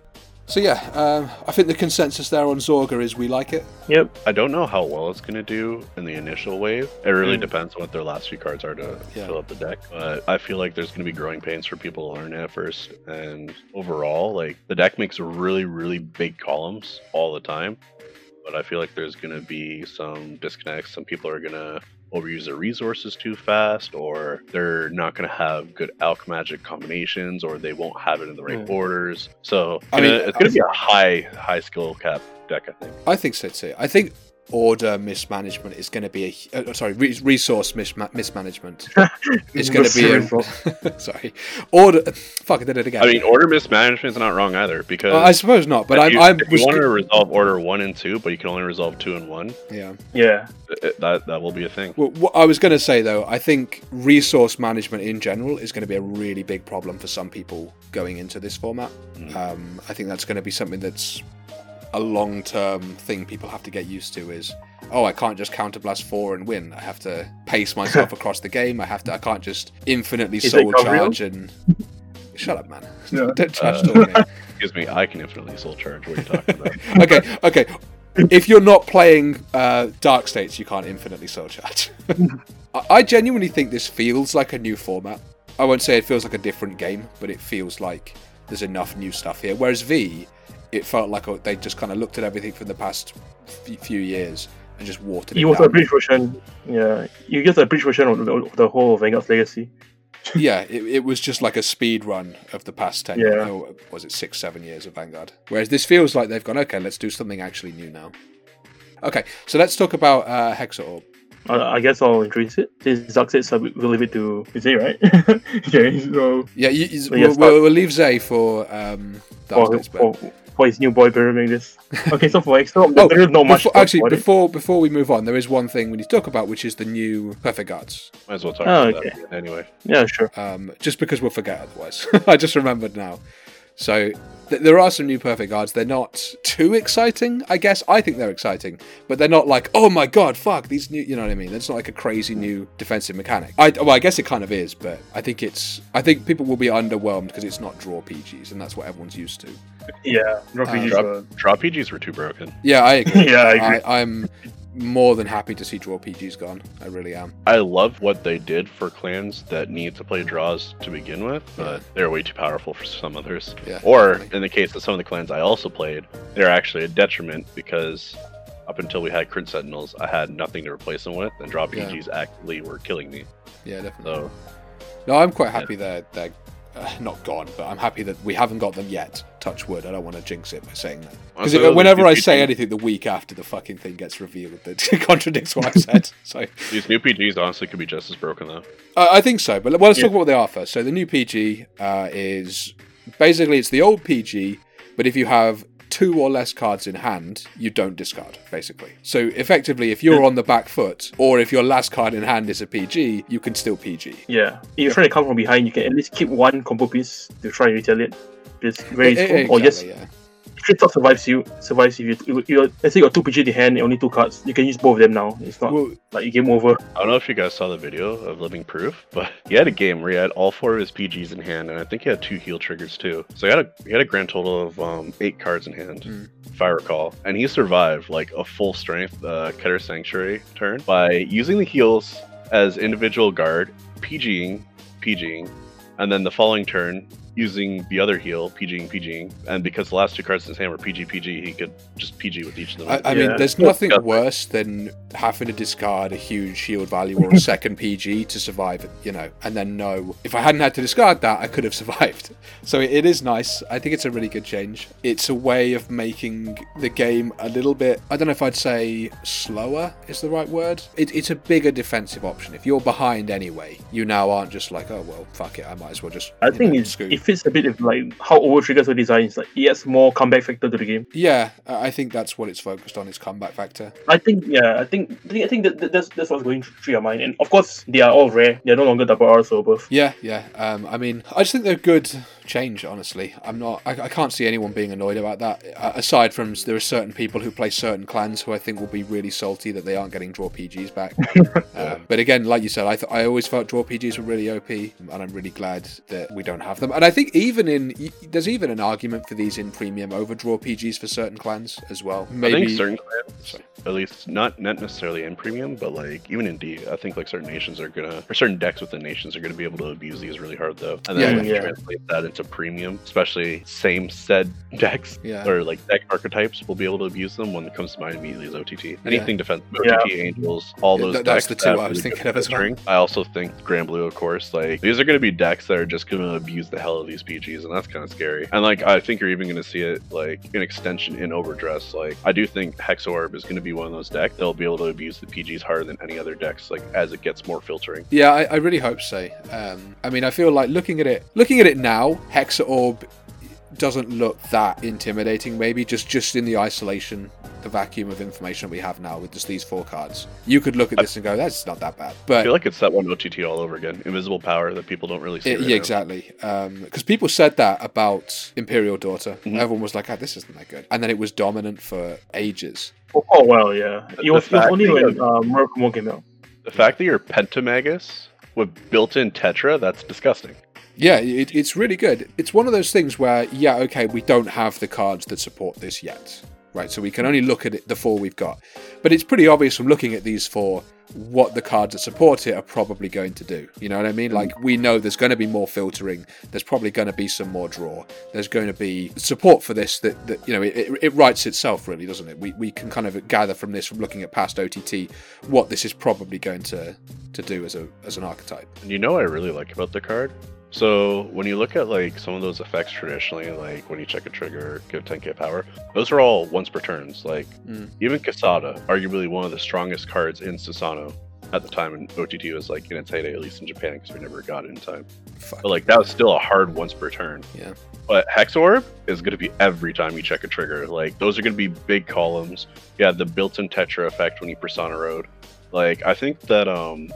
So yeah, um, I think the consensus there on Zorga is we like it. Yep. I don't know how well it's gonna do in the initial wave. It really Mm. depends on what their last few cards are to Yeah. fill up the deck. But I feel like there's gonna be growing pains for people to learn it at first. And overall, like the deck makes really, really big columns all the time. But I feel like there's gonna be some disconnects. Some people are gonna overuse their resources too fast, or they're not gonna have good Alchemagic combinations, or they won't have it in the right Mm. orders. So I I mean, it's gonna be a high, high skill cap deck, I think. I think so too. I think order mismanagement is going to be a uh, sorry re- resource misma- mismanagement [laughs] is going to be a, [laughs] sorry order. Fuck, I did it again. I mean, order mismanagement is not wrong either because Uh, I suppose not, but if I'm. you, I'm if you want to resolve order one and two, but you can only resolve two and one. yeah. Yeah. it- that that will be a thing. Well, what I was going to say though, I think resource management in general is going to be a really big problem for some people going into this format. Mm. Um, I think that's going to be something that's a long-term thing people have to get used to. Is oh, I can't just counterblast four and win. I have to pace myself [laughs] across the game. I have to. I can't just infinitely Is soul Gabriel? charge and. [laughs] Shut up, man! [laughs] Yeah. Don't trash Uh, talk me. Excuse me, I can infinitely soul charge. What are you talking about? okay, okay. If you're not playing uh, Dark States, you can't infinitely soul charge. I- I genuinely think this feels like a new format. I won't say it feels like a different game, but it feels like there's enough new stuff here. Whereas V, it felt like they just kind of looked at everything from the past few years and just watered it It was down. a bridge version. Yeah. You get a bridge version of the, of the whole Vanguard's Legacy. [laughs] yeah, it, it was just like a speed run of the past 10, Yeah. or was it six, seven years of Vanguard? Whereas this feels like they've gone, okay, let's do something actually new now. Okay, so let's talk about uh, Hexaorb. I guess I'll introduce it. This said, so we- we'll leave it to Zay, right? [laughs] okay, so Yeah, you, you, So we'll, yes, we'll, we'll leave Zay for um, for, for, for his new boy pyramid this. [laughs] Okay, so for extra, Oh, there is not much. before, to actually, about it. before before we move on, there is one thing we need to talk about, which is the new Perfect Guards. Might as well talk Oh, about okay. that anyway. Yeah, sure. Um, just because we'll forget otherwise. [laughs] I just remembered now. So th- there are some new Perfect Guards. They're not too exciting, I guess. I think they're exciting, but they're not like, oh my god, fuck these new. You know what I mean? It's not like a crazy new defensive mechanic. I well, I guess it kind of is, but I think it's. I think people will be underwhelmed because it's not draw PGs, and that's what everyone's used to. Yeah, Uh, RPGs drop- were- Draw PGs were too broken. Yeah, I [laughs] agree. Yeah, I agree. More than happy to see draw PGs gone. I really am. I love what they did for clans that need to play draws to begin with, but they're way too powerful for some others. Yeah. Or definitely. in the case of some of the clans I also played, they're actually a detriment because up until we had crit sentinels, I had nothing to replace them with, and draw Yeah. PGs actively were killing me. yeah, definitely. So No, I'm quite happy they're they're uh, not gone, but I'm happy that we haven't got them yet. Touch wood. I don't want to jinx it by saying that because whenever I say PGs anything the week after the fucking thing gets revealed, that [laughs] contradicts what I've said. [laughs] So These new PGs honestly could be just as broken though. I I think so, but well, let's Yeah. talk about what they are first. So the new PG uh, is basically it's the old PG, but if you have two or less cards in hand, you don't discard, basically. So effectively, if you're on the back foot, or if your last card in hand is a PG, you can still PG. Yeah, if you're trying to come from behind, you can at least keep one combo piece to try and retaliate. It's very useful. Or just yeah. Straight Talk survives you. Survives if you, you, you let's say you got two PG in hand, and only two cards. You can use both of them now. It's not Well, like you game over. I don't know if you guys saw the video of Living Proof, but [laughs] he had a game where he had all four of his PGs in hand, and I think he had two heal triggers too. So he had a he had a grand total of um, eight cards in hand, Mm. if I recall, and he survived like a full strength uh, Keter Sanctuary turn by using the heals as individual guard, PGing, PGing, and then the following turn using the other heal, PGing, PGing, and because the last two cards in his hand were PG, PG, he could just PG with each of them. I, I mean, there's nothing Yeah. worse than having to discard a huge shield value or a [laughs] second PG to survive, you know, and then know if I hadn't had to discard that, I could have [laughs] survived. So it is nice. I think it's a really good change. It's a way of making the game a little bit, I don't know if I'd say slower is the right word. It, it's a bigger defensive option. If you're behind anyway, you now aren't just like, oh, well, fuck it, I might as well just. I think know, it's, scoot. it fits a bit of like how over triggers were designed. It's like it adds more comeback factor to the game. Yeah, I think that's what it's focused on is combat factor. I think yeah, I think I think, that, that that's that's what's going through your mind. And of course, they are all rare. They're no longer double R's or above. Yeah, yeah. Um, I mean, I just think they're good change. Honestly, I'm not. I, I can't see anyone being annoyed about that. Uh, aside from there are certain people who play certain clans who I think will be really salty that they aren't getting draw PGs back. [laughs] um, but again, like you said, I th- I always felt draw PGs were really OP, and I'm really glad that we don't have them. And I think even in y- there's even an argument for these in premium over draw PGs for certain clans as well. I Maybe think certain clans, Sorry. at least not not necessarily in premium, but like even in D, I think like certain nations are gonna or certain decks within nations are gonna be able to abuse these really hard though, and then Yeah, yeah. translate that into to premium, especially same said [laughs] decks Yeah. or like deck archetypes will be able to abuse them. One that comes to mind immediately is OTT. Anything defensive, OTT, Angels, all Yeah, those that- decks. that's the two that I was really thinking of as well. filtering. I also think Grand Blue, of course. Like these are going to be decks that are just going to abuse the hell of these PGs, and that's kind of scary. And like I think you're even going to see it like an extension in Overdress. Like I do think Hexorb is going to be one of those decks that'll be able to abuse the PGs harder than any other decks. Like as it gets more filtering. Yeah, I, I really hope so. Um, I mean, I feel like looking at it, looking at it now, Hexa Orb doesn't look that intimidating. Maybe just just in the isolation, the vacuum of information we have now with just these four cards, you could look at this and go, "That's not that bad." But i feel like it's that one OTT all over again. Invisible power that people don't really see. it- right yeah, now. exactly. Because people said that about Imperial Daughter. Mhm. Everyone was like, "Ah, this isn't that good," and then it was dominant for ages. Oh, oh well, yeah. The It was, it was only that when you uh, Murakumo came out. The fact that you're Pentamagus with built-in Tetra, that's disgusting. Yeah, it, it's really good. It's one of those things where, yeah, okay, we don't have the cards that support this yet, right? So we can only look at it, the four we've got. But it's pretty obvious from looking at these four what the cards that support it are probably going to do. You know what I mean? Like, we know there's going to be more filtering. There's probably going to be some more draw. There's going to be support for this that, that you know, it, it, it writes itself, really, doesn't it? We, we can kind of gather from this, from looking at past OTT, what this is probably going to, to do as, a, as an archetype. And you know what I really like about the card? So when you look at like some of those effects traditionally, like when you check a trigger, give 10k power, those are all once per turns. Like Mm. even Kasada, arguably one of the strongest cards in Susano at the time, and OTT was like in its heyday, at least in Japan, because we never got it in time. Fuck. But like that was still a hard once per turn. Yeah. But Hexorb is going to be every time you check a trigger. Like those are going to be big columns. Yeah, the built-in Tetra effect when you Persona Ride. Like I think that um,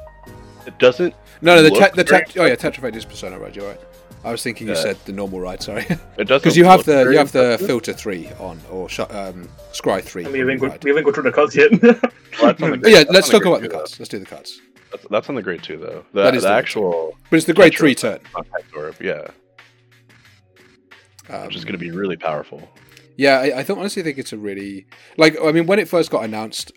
it doesn't. No, no, the look te- the very te- oh yeah, Tetrafade is Persona Ride. You're right. I was thinking you Yeah. said the normal ride. Sorry, It doesn't [laughs] because you have the you have the filter three on or sh- um, scry three. We haven't, go, ride. we haven't go through the cards yet. [laughs] Well, the [laughs] yeah, let's talk about the grade two, cards. Let's do the cards. though. That's, that's on the grade two though. The, That is the the actual But it's the grade three turn, effect on Hexorb, yeah, um, which is going to be really powerful. Yeah, I, I th- honestly think it's a really like. I mean, when it first got announced,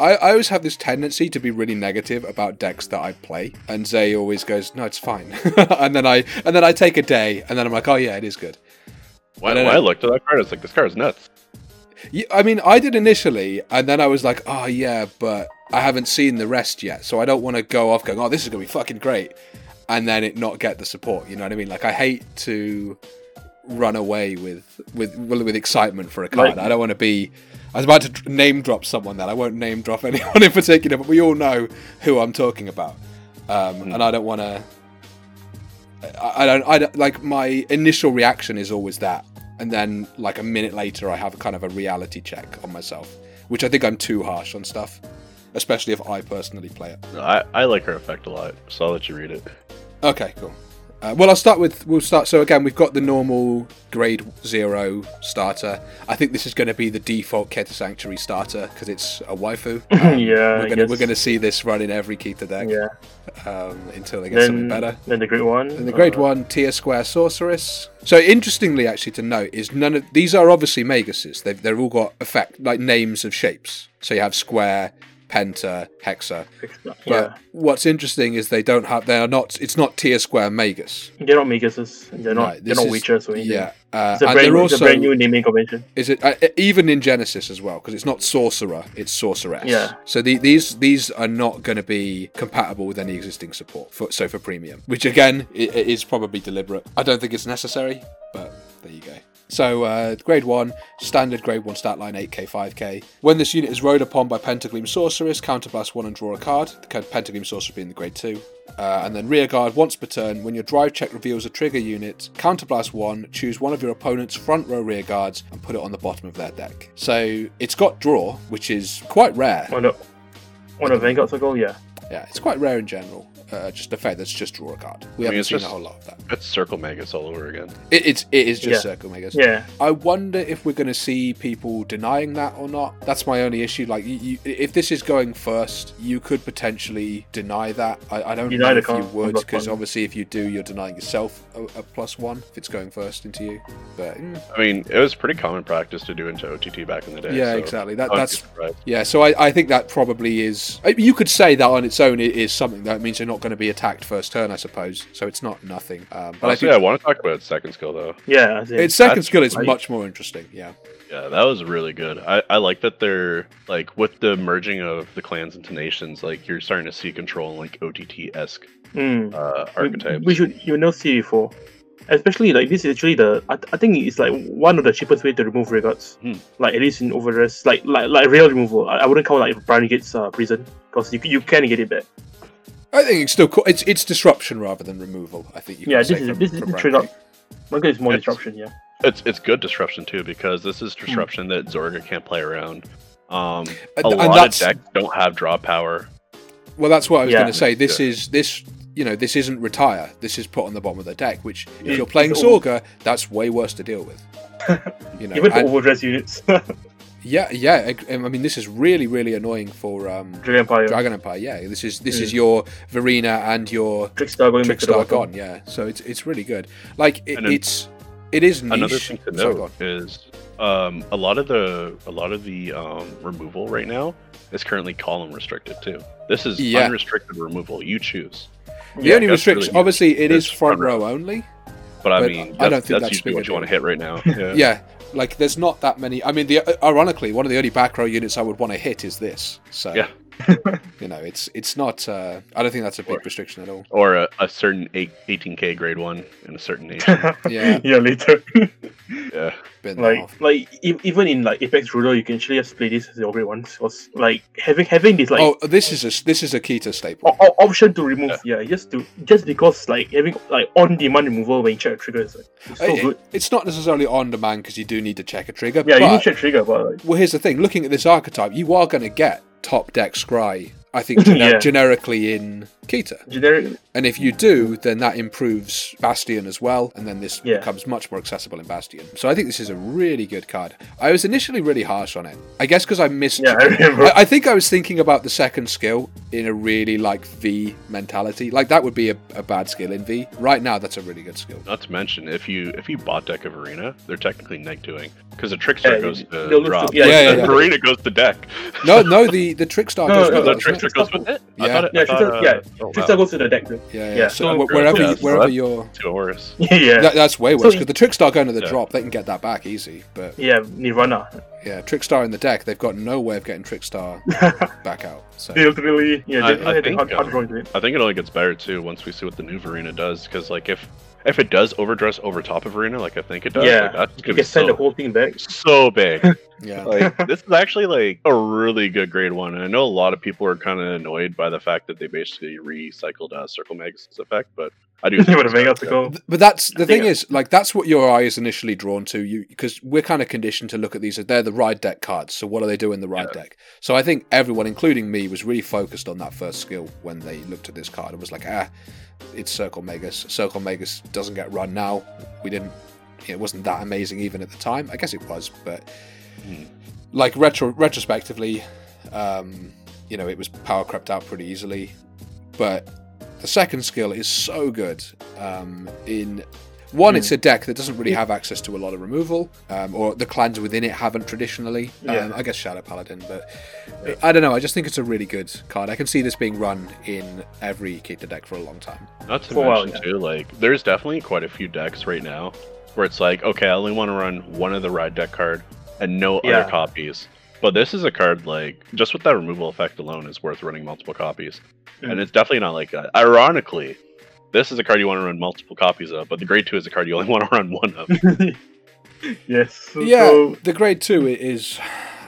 I, I always have this tendency to be really negative about decks that I play, and Zay always goes, "No, it's fine," [laughs] and then I and then I take a day, and then I'm like, "Oh yeah, it is good." When, when I looked at that card, it's like this card is nuts. Yeah, I mean, I did initially, and then I was like, "Oh yeah," but I haven't seen the rest yet, so I don't want to go off going, "Oh, this is gonna be fucking great," and then it not get the support. You know what I mean? Like, I hate to run away with with with excitement for a card. Like- I don't want to be. I was about to name drop someone. Then I won't name drop [laughs] anyone in particular, but we all know who I'm talking about, um, and I don't want to. I, I don't. I don't, like my initial reaction is always that, and then like a minute later, I have kind of a reality check on myself, which I think I'm too harsh on stuff, especially if I personally play it. No, I, I like her effect a lot, so I'll let you read it. Okay, cool. Uh, well, I'll start with. We'll start. So again, we've got the normal grade zero starter. I think this is going to be the default Keter Sanctuary starter because it's a waifu. [laughs] yeah, we're gonna we're gonna see this running every Keter deck Yeah. um, until they get something better. then the great one. And the grade uh, one tier square sorceress. So interestingly, actually to note is none of these are obviously maguses. They've they've all got effect like names of shapes. So you have square, penta, hexa. But Yeah, what's interesting is they don't have. They are not. It's not tier square magus. they're not Maguses. They're not. Right, they're not is- Witchers or anything. Yeah, uh, It's a, and brand, they're it's a brand new naming convention. is it uh, even in Genesis as well because it's not sorcerer, it's sorceress. Yeah. So the, these these are not going to be compatible with any existing support. For, so for premium, which again i- i- is probably deliberate. I don't think it's necessary, So uh, grade one, standard grade one stat line 8k 5k. When this unit is rode upon by Pentagleam Sorceress, counterblast one and draw a card. The card Pentagleam Sorceress being the grade two. Uh, and then rear guard once per turn. When your drive check reveals a trigger unit, counterblast one. Choose one of your opponent's front row rear guards and put it on the bottom of their deck. So it's got draw, which is quite rare. On the on the Vanguard circle, yeah. Yeah, it's quite rare in general. Uh, just a fact that's just draw a card. We I mean, haven't seen just- a whole lot of that. It's Circle Magus all over again. It, it's it is just Yeah. Circle Magus. Yeah. I wonder if we're going to see people denying that or not. That's my only issue. Like, you, you, if this is going first, you could potentially deny that. I, I don't Deny know the if you con- would, because obviously, if you do, you're denying yourself a, a plus one if it's going first into you. But mm, I mean, it was pretty common practice to do into OTT back in the day. yeah, so exactly. That that's be yeah. So I, I think that probably is. You could say that on its own it is something that means you're not not going to be attacked first turn, I suppose. So it's not nothing. Um, but I think I want to talk about its second skill though. Yeah, its second that's skill is right. much more interesting. Yeah. Yeah, that was really good. I, I like that they're like with the merging of the clans into nations, like you're starting to see control in like OTT esque Mm. uh, We- archetypes. We should you know see before. Especially like this is actually the I, I think it's like one of the cheapest way to remove regards. Hmm. Like at least in overdress, like like like real removal. I, I wouldn't count like Brandt Gates uh, prison because you you can get it back. I think it's still cool. It's it's disruption rather than removal. I think you can Yeah, say this is from- this is from the trade Ragnarok. off. Is more It's- disruption. Yeah. It's it's good disruption too because this is disruption that Zorga can't play around. Um, a and lot of decks don't have draw power. Well, that's what I was Yeah. going to say. This Yeah. is this. You know, this isn't retire. This is put on the bottom of the deck. Which, if you're playing It's all- Zorga, that's way worse to deal with. [laughs] You know, Even for and- overdress units, [laughs] yeah, yeah. I I mean, this is really, really annoying for um, Dragon Empire, Dragon Empire. Yeah, this is this is Mm. your Verena and your Trickstar going back to the Trickstar bottom. gone. Yeah, so it's it's really good. Like it, then- it's it is niche. Another thing to Sorry, note on. is um, a lot of the a lot of the um, removal right now is currently column restricted too. This is Yeah. unrestricted removal. You choose. The Yeah, only restriction, really- obviously, it is it's front front row. row only. But I But mean, I that's, don't think that's that's usually what you want to hit right now. [laughs] Yeah. Yeah, like there's not that many. I mean, the uh, ironically, one of the only back row units I would want to hit is this. So Yeah. You know, it's it's not. Uh, I don't think that's a big Or- restriction at all. Or a, a certain 18k grade one in a certain [laughs] nation. Yeah, yeah, later. [laughs] yeah. been like like e- even in like Apex Ruler, you can actually just play this as your great ones. Cause like having having this like oh, this is a this is a Keter staple. o- o- option to remove, yeah. just to just because like having like on demand removal when you check a trigger is like it's so It- good. it's not necessarily on demand because you do need to check a trigger. Yeah, but, you need to check trigger, but like, well, here's the thing: looking at this archetype, you are going to get top deck scry. I think gener- [laughs] Yeah. generically in Keter. generic. And if you do, then that improves Bastion as well, and then this Yeah. becomes much more accessible in Bastion. So I think this is a really good card. I was initially really harsh on it. I guess because I missed. Yeah, I remember. I, I think I was thinking about the second skill in a really like V mentality. Like that would be a, a bad skill in V. Right now, that's a really good skill. Not to mention, if you if you bought deck of arena, they're technically neg doing because the Trickstar Yeah, goes to lose to- drop. yeah, Yeah, yeah, the yeah. arena goes to deck. No, no, [laughs] the the Trickstar No, goes no, with the it, doesn't goes with it. I Yeah. thought it, Yeah, I thought, Trickstar, uh, yeah, oh, Trickstar wow. goes to the deck. Though. Yeah, yeah. Yeah, So so wherever yeah, you, wherever that- you're, Too worse. [laughs] yeah, that, that's way worse So- because the Trickstar going to the Yeah. drop, they can get that back easy. But yeah, Nirvana. yeah, Trickstar in the deck, they've got no way of getting Trickstar [laughs] back out. So They literally, yeah, I- they, I they think, hard, hard drawing to it. I think it only gets better too once we see what the new Varina does. Because like if if it does overdress over top of Varina, like I think it does, Yeah, like, that's gonna be can send the whole thing back. so big. [laughs] yeah, like [laughs] this is actually like a really good grade one. And I know a lot of people are kind of annoyed by the fact that they basically recycled uh, Circle Meg's effect, but I do. Yeah, [laughs] think but it's a mega good. go. But that's the I think thing is, like, that's what your eye is initially drawn to. You because we're kind of conditioned to look at these they're the ride deck cards. So what are they doing in the ride Yeah. deck? So I think everyone, including me, was really focused on that first skill when they looked at this card and was like, ah, it's Circle Magus. Circle Magus doesn't get run now. We didn't. It wasn't that amazing even at the time. I guess it was, but Hmm. like retro retrospectively, um, you know, it was power crept out pretty easily. But the second skill is so good. Um, in one, Hmm. it's a deck that doesn't really have access to a lot of removal, um, or the clans within it haven't traditionally. Yeah. Um, I guess Shadow Paladin, but I don't know. I just think it's a really good card. I can see this being run in every Keep the deck for a long time. Not to For a while, mention yeah. too, like there's definitely quite a few decks right now where it's like, okay, I only want to run one of the ride deck card and no Yeah. other copies. But this is a card like just with that removal effect alone is worth running multiple copies, Mm. and it's definitely not like that. Ironically, this is a card you want to run multiple copies of, but the grade two is a card you only [laughs] want to run one of. [laughs] yes. Yeah, So, the grade two is.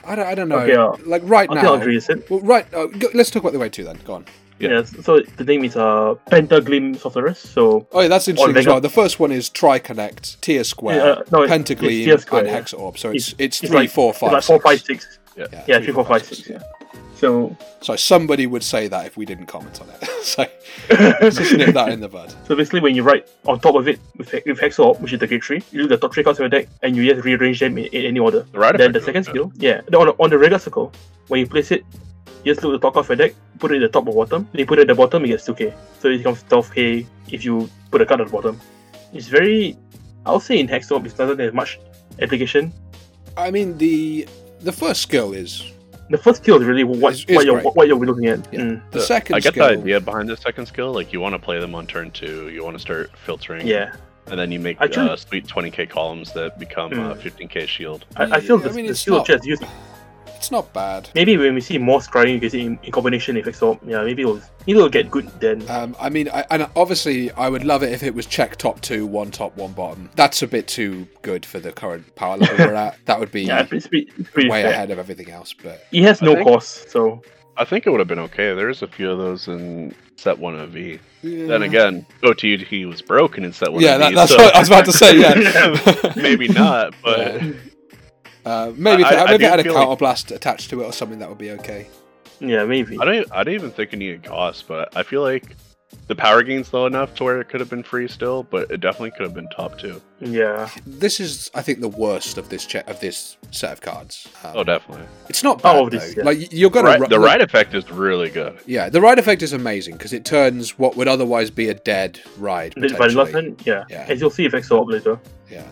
I don't, I don't know. Okay, uh, like right I now. think I'll agree with it. Well, right. Uh, go, let's talk about the grade two then. Go on. Yeah. Yes. So the name is uh Pentagleam Sorceress. So Oh yeah, that's interesting as well. The first one is Tri Connect, Tier Square, Yeah, uh, no, it- it's Pentagleam, Tier Square, and yeah. Hex Orb. So it's It's- it's, it's three, like- four, it's like four, six. five, six. Yeah. Yeah, three, four, five, six. Yeah. So So somebody would say that if we didn't comment on it. [laughs] so [laughs] let's just nip that in the bud. So basically, when you write on top of it with, with Hexorb, which is the grade 3, you do the top 3 cards of your deck and you just rearrange them in, in any order. The ride then the second skill, yeah, the- on, the- on the regular circle, when you place it, you just look at the top of your deck, put it at the top or bottom. Then you put it at the bottom, it gets 2k. So it becomes 12k if you put a card at the bottom. It's very, I'll say in Hexorb, it doesn't have much application. I mean the the first skill is the first skill is really what, Is- is what, you're, what you're looking at. Yeah. Mm. The second I get skill, the idea behind the second skill. Like you want to play them on turn two. You want to start filtering. Yeah. And then you make I uh, sweet 20k columns that become uh, Mm. 15k shield. I, I feel Yeah, I the, mean, the it's skill not- just used it's not bad. maybe when we see more scrying you can see in, in combination effects. So yeah, maybe it'll maybe it'll get good then. Um, I mean, I, and obviously, I would love it if it was check top two, one top, one bottom. That's a bit too good for the current power level we're at. That would be [laughs] yeah, it's pretty, it's pretty way fair. ahead of everything else. But He has no think- cost, so I think it would have been okay. There's a few of those in set one of V. Then again, OTT was broken in set one yeah, of that, V. that's so what I was about to say. Yeah, [laughs] maybe not, but Yeah. Uh, maybe if, I- it, I maybe do it had a feel like- counterblast attached to it or something, that would be okay. yeah, maybe. I don't. I don't even think it needed cost, but I feel like the power gain's low enough to where it could have been free still, but it definitely could have been top two. Yeah. This is, I think, the worst of this che- of this set of cards. Um, Oh, definitely. It's not bad Oh, though. this- yeah. Like you're gonna Right, ru- the like- ride effect is really good. Yeah, the ride effect is amazing because it turns what would otherwise be a dead ride. The vanilla yeah. Yeah. As you'll see with Exorb later. Yeah.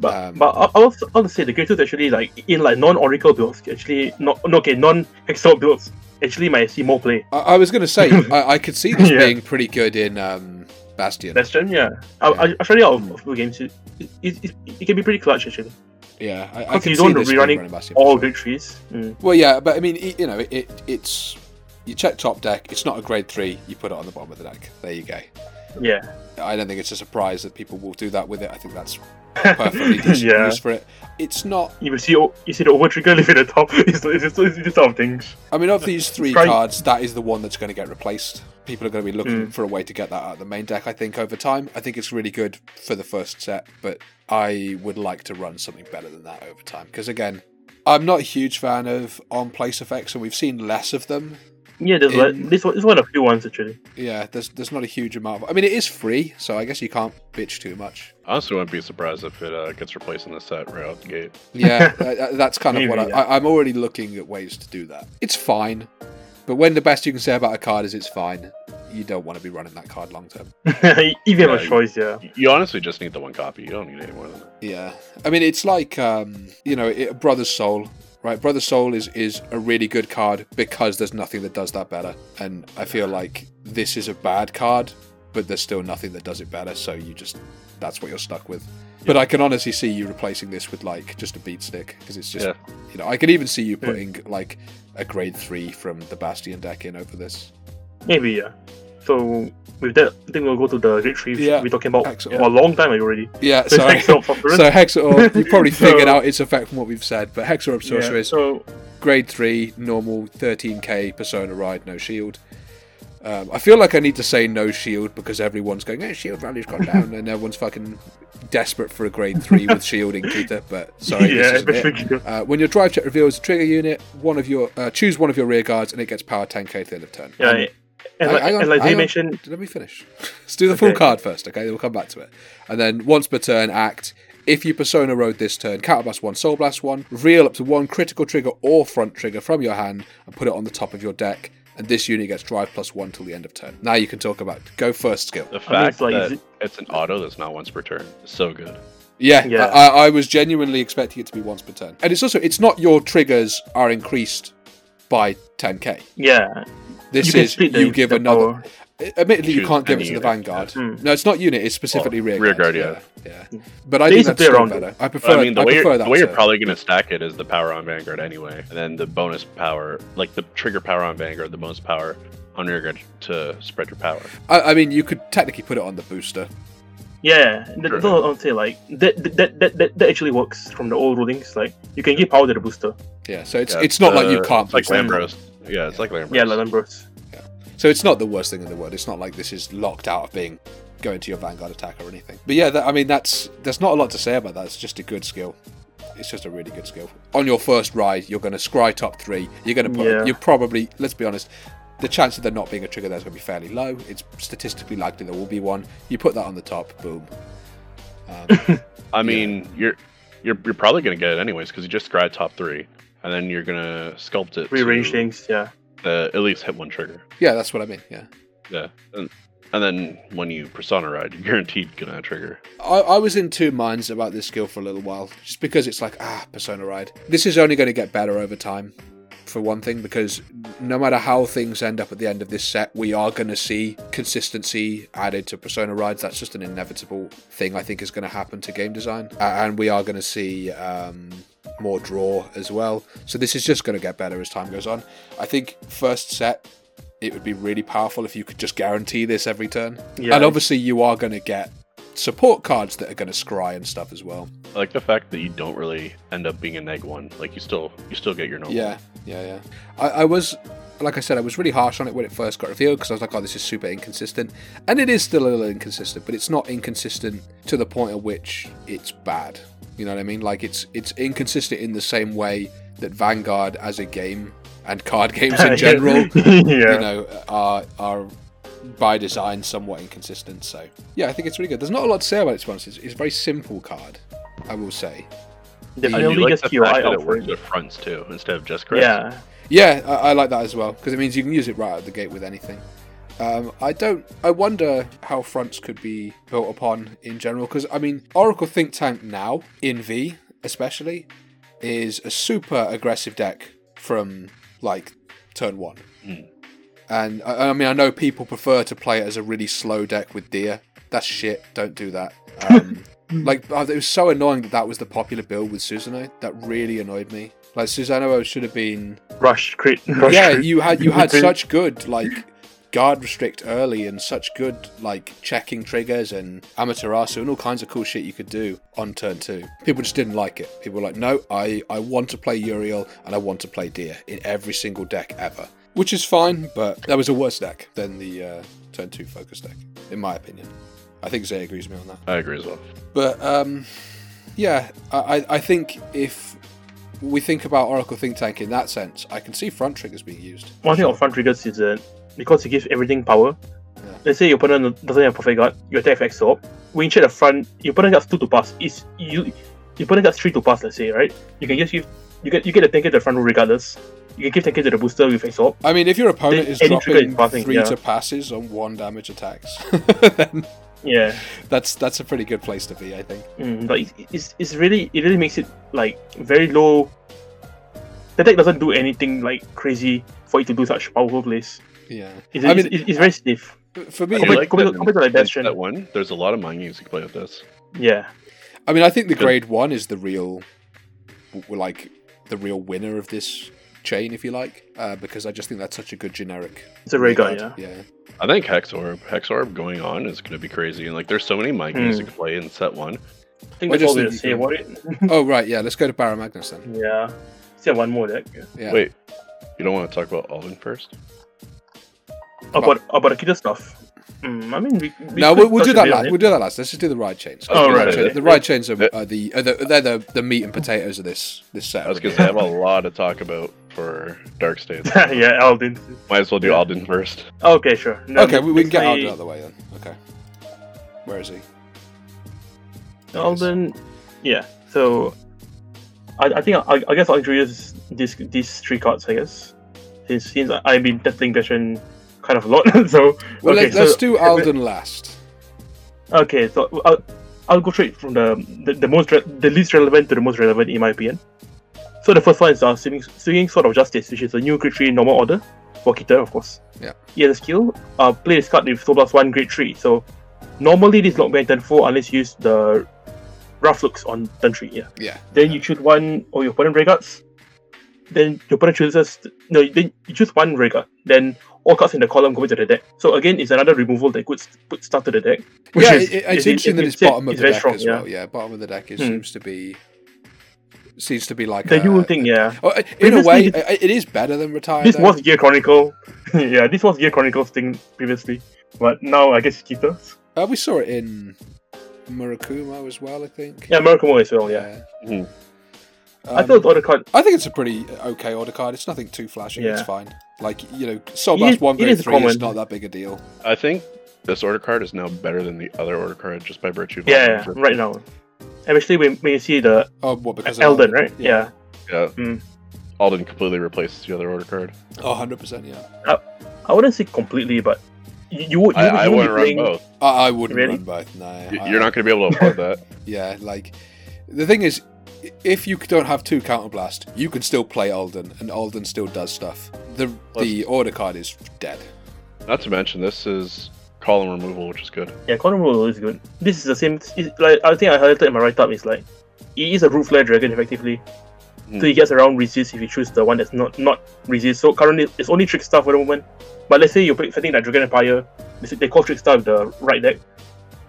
But Um, but I, I also I would say the great actually like in like non Oracle builds, actually not no, okay, non Exorb builds actually might see more play. I, I was going to say [laughs] I, I could see this Yeah. being pretty good in um, Bastion. Bastion, yeah. I, I, tried it out of a games. It, it, it, it can be pretty clutch actually. yeah, I, I can you see don't this be being running running Bastion All victories. Mm. Well, yeah, but I mean, it, you know, it, it's you check top deck. It's not a grade three. You put it on the bottom of the deck. There you go. Yeah. I don't think it's a surprise that people will do that with it. I think that's perfectly [laughs] yeah. use for it. It's not. You see o- you see the trigger live at the top. [laughs] It's it's, it's, things. I mean, of these three cards, that is the one that's going to get replaced. People are going to be looking Mm. for a way to get that out of the main deck. I think over time, I think it's really good for the first set, but I would like to run something better than that over time. Because again, I'm not a huge fan of on place effects, and we've seen less of them. Yeah, there's In- like this one this one of the few ones actually. Yeah, there's there's not a huge amount. Of, I mean, it is free, so I guess you can't bitch too much. I honestly wouldn't be surprised if it uh, gets replaced in the set right out the gate. Yeah, [laughs] uh, that's kind of what I, yeah. I, I'm already looking at ways to do that. It's fine, but when the best you can say about a card is it's fine, you don't want to be running that card long term. [laughs] if you have a choice, yeah. Y- You honestly just need the one copy. You don't need any more than that. Yeah, I mean, it's like um, you know, it, Brother's Soul, right? Brother Soul is is a really good card because there's nothing that does that better, and I feel like this is a bad card, but there's still nothing that does it better. So you just that's what you're stuck with. But I can honestly see you replacing this with like just a beat stick because it's just Yeah. you know I can even see you putting like a grade three from the Bastion deck in over this. Maybe yeah. So with that, I think we'll go to the tree Yeah, we're talking about for a long time already. Yeah, [laughs] So sorry. thanks a lot for Florence. So you probably [laughs] figured So- out its effect from what we've said, but Hexorb Yeah, Sorceress, so grade 3, normal, 13k, Persona Ride, no shield. Um, I feel like I need to say no shield because everyone's going, hey, shield value's gone down, and everyone's fucking desperate for a grade 3 with shielding [laughs] Keter, but sorry, yeah, it. Uh, when your drive check reveals a trigger unit, one of your uh, choose one of your rear guards, and it gets power 10k at the end of turn. yeah. And- And, hang- like, hang on, and like they on. mentioned, let me finish. Let's do the full card first, okay? Then We'll come back to it. And then once per turn, act. If you Persona Ride this turn, Counterblast 1, Soul Blast 1, reveal up to one critical trigger or front trigger from your hand and put it on the top of your deck. And this unit gets drive plus 1 till the end of turn. Now you can talk about go first skill. The I mean, fact it's like- that is it- it's an auto that's not once per turn is so good. Yeah, Yeah. I, I was genuinely expecting it to be once per turn. And it's also, it's not your triggers are increased by 10k. yeah, This you is, split the, you give the another. power. Admittedly, you can't give it any to the Vanguard. yeah. Hmm. No, it's not unit. It's specifically rear, rear guard. guard, Yeah, yeah. But I They think that's play still better. I prefer. I mean, the I way, you're, the way you're probably going to stack it is the power on Vanguard anyway, and then the bonus power, like the trigger power on Vanguard, the bonus power on rear guard to spread your power. I, I mean, you could technically put it on the booster. Yeah, th- Sure. that's what I would say. Like that, that, that, that, that actually works from the old rulings. Like you can give power to the booster. Yeah, so it's Yeah, it's not like you uh, can't. It's like boost. Lambros. Yeah, it's like Lambros. Yeah, like Lambros. So it's not the worst thing in the world. It's not like this is locked out of being going to your Vanguard attack or anything. But yeah, that, I mean, that's there's not a lot to say about that. It's just a good skill. It's just a really good skill. On your first ride, you're going to scry top three. You're going to put. Yeah. You're probably. Let's be honest. The chance of there not being a trigger there is going to be fairly low. It's statistically likely there will be one. You put that on the top, boom. Um, [laughs] I mean, you're you're you're probably going to get it anyways because you just scry top three, and then you're going to sculpt it Rearrange things. Yeah. uh, at least hit one trigger. yeah, that's what I mean. Yeah. Yeah, and, and then when you persona ride, you're guaranteed gonna trigger. I, I was in two minds about this skill for a little while, just because it's like, ah, Persona Ride. This is only going to get better over time. for one thing, because no matter how things end up at the end of this set, we are going to see consistency added to Persona rides. That's just an inevitable thing I think is going to happen to game design, A- and we are going to see. Um, more draw as well. So this is just going to get better as time goes on. I think first set it would be really powerful if you could just guarantee this every turn. Yeah. And obviously you are going to get support cards that are going to scry and stuff as well. I like the fact that you don't really end up being a neg one. Like you still you still get your normal. Yeah, yeah, yeah. I, I was, like I said, I was really harsh on it when it first got revealed because I was like, oh, this is super inconsistent. And it is still a little inconsistent, but it's not inconsistent to the point at which it's bad. You know what I mean? Like it's it's inconsistent in the same way that Vanguard as a game and card [laughs] games in [laughs] general, [laughs] yeah. you know, are are by design somewhat inconsistent. So yeah, I think it's really good. There's not a lot to say about it. To be honest. It's, it's a very simple card, I will say. The I only do like gets the QI fact that it works with fronts too instead of just crits. Yeah. Yeah, I, I like that as well because it means you can use it right out of the gate with anything. Um, I don't. I wonder how fronts could be built upon in general because I mean, Oracle Think Tank now in V especially is a super aggressive deck from like turn one. Hmm. And I, I mean, I know people prefer to play it as a really slow deck with Deer. That's shit. Don't do that. Um, [laughs] like it was so annoying that that was the popular build with Susanoo. That really annoyed me. Like Susanoo should have been Rush crit. Rush yeah, you had you [laughs] had such good like guard restrict early and such good like checking triggers and Amaterasu and all kinds of cool shit you could do on turn two. People just didn't like it. People were like, no, I I want to play Uriel and I want to play Deer in every single deck ever, which is fine, but that was a worse deck than the uh, turn two focus deck, in my opinion. I think Zay agrees with me on that. I agree as well. But um, yeah, I, I- I think if we think about Oracle Think Tank in that sense, I can see front triggers being used. One thing on front triggers is that because you give everything power, Yeah. let's say your opponent doesn't have perfect guard, you attack with Exorb. When you check the front, your opponent gets two to pass. Is you your opponent gets three to pass, let's say, right? You can just give you get you get the tanker to the front row regardless. You can give tanker to the booster with Exorb. I mean, if your opponent Then is trigger dropping is passing, three yeah. to passes on one damage attacks, [laughs] then Yeah. that's that's a pretty good place to be, I think. Mm, but it, it's, it's really it really makes it like very low. The deck doesn't do anything like crazy for it to do such powerful plays. Yeah, It's, I mean, it's, it's very stiff. for me, Compared- like compared that compared to, like, Bastion. that one. There's a lot of mind games you can play with this. Yeah. I mean, I think the grade one is the real, like, the real winner of this chain, if you like, uh, because I just think that's such a good generic. It's a ray gun, yeah. yeah. I think Hexorb, Hexorb going on is going to be crazy, and like there's so many mind games Hmm. you can play in set one. I think I that's just all we to you say can- about it. [laughs] Oh right, yeah. Let's go to Barra Magnus then. Yeah. Still one more deck. Yeah. Wait, you don't want to talk about Alden first? About about the Keter stuff. Mm, I mean, we, we no, we'll, we'll do that last. We'll do that last. Let's just do the ride chains. Oh, the right, ride chain- The ride chains are, are the, are the they're the, the meat and potatoes of this this set. I was going to say I have a lot to talk about for Dark States. [laughs] yeah, Alden. Might as well do Yeah. Alden first. Okay, sure. No, okay, we, we can get basically, Alden out of the way then. Okay. Where is he? Alden. Yeah. So, I, I think I, I guess I'll introduce these these three cards. I guess since since I- I've been testing version kind of a lot. [laughs] so Well, okay, let, us so- do Alden last. Okay, so I'll, I'll go straight from the the, the most re- the least relevant to the most relevant in my opinion. So the first one is uh, swinging, swinging Sword of Justice, which is a new grade 3 normal order for Keter, of course. Yeah. He has a skill, uh, play this card with Soul Plus 1 grade 3. So normally this not behind turn 4 unless you use the rough looks on turn 3. Yeah. Yeah. Then you choose one of your opponent regards. Then your opponent chooses no. Then you choose one regard. Then all cards in the column go into the deck. So again, it's another removal that could put start to the deck. which yeah, is- it, it- is- it's interesting that is- it's bottom of the deck strong, as yeah. well. Yeah, bottom of the deck is, Hmm. seems to be seems to be like The a, new thing, yeah. Oh, in a way, it- it is better than Retire. This though. was Gear Chronicle. [laughs] yeah, this was Gear Chronicles thing previously, but now I guess it's Keter. Uh, we saw it in Murakumo as well, I think. Yeah, Murakumo as well. Yeah, Hmm. I Um, thought the other card. I think it's a pretty okay order card. It's nothing too flashy. It's fine. Like you know, Soul It one it grade is three is not that big a deal. I think this order card is now better than the other order card just by virtue of Yeah, Alden. right now. Especially when, when you see the Oh, what because of Alden, right? Yeah. Yeah. Mm. Alden completely replaces the other order card. Oh, 100 percent. Yeah. I I wouldn't say completely, but you you, would- you, I, would- I you would wouldn't be run both. I, I wouldn't Really? run both. No, You're not going to be able to afford that. [laughs] Yeah, like the thing is, if you don't have two counterblast, you can still play Alden, and Alden still does stuff. The the order card is dead. Not to mention, this is column removal, which is good. Yeah, column removal is good. This is the same. Like I think I highlighted in my write up. Is like he is a root flare dragon effectively, Hmm. so he gets around resist if you choose the one that's not not resist. So currently it's only trick stuff for the moment. But let's say you're fighting that Dragon Empire, they- they call trick stuff with the right deck.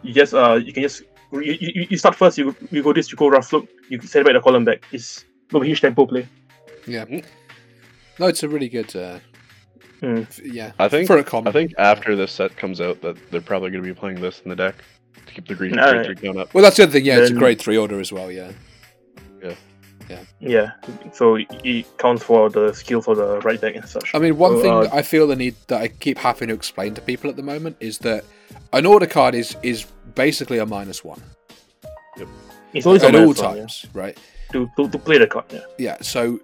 You just uh you can just you, you, you start first. You you go this, you go rough look. You send back the column back. It's not a huge tempo play. Yeah. No, it's a really good. Uh, Mm. f- yeah. I think for a common. I think after this set comes out, that they're probably going to be playing this in the deck to keep the green Alright. grade three count up. Well, that's the other thing. Yeah, it's a Then- grade three order as well. Yeah. Yeah, Yeah. yeah. so it counts for the skill for the right deck and such. I mean, one So, thing uh, I feel the need that I keep having to explain to people at the moment is that an order card is is basically a minus one it's always a at all minus one, yeah, times, right? to, to to play the card. Yeah. Yeah. So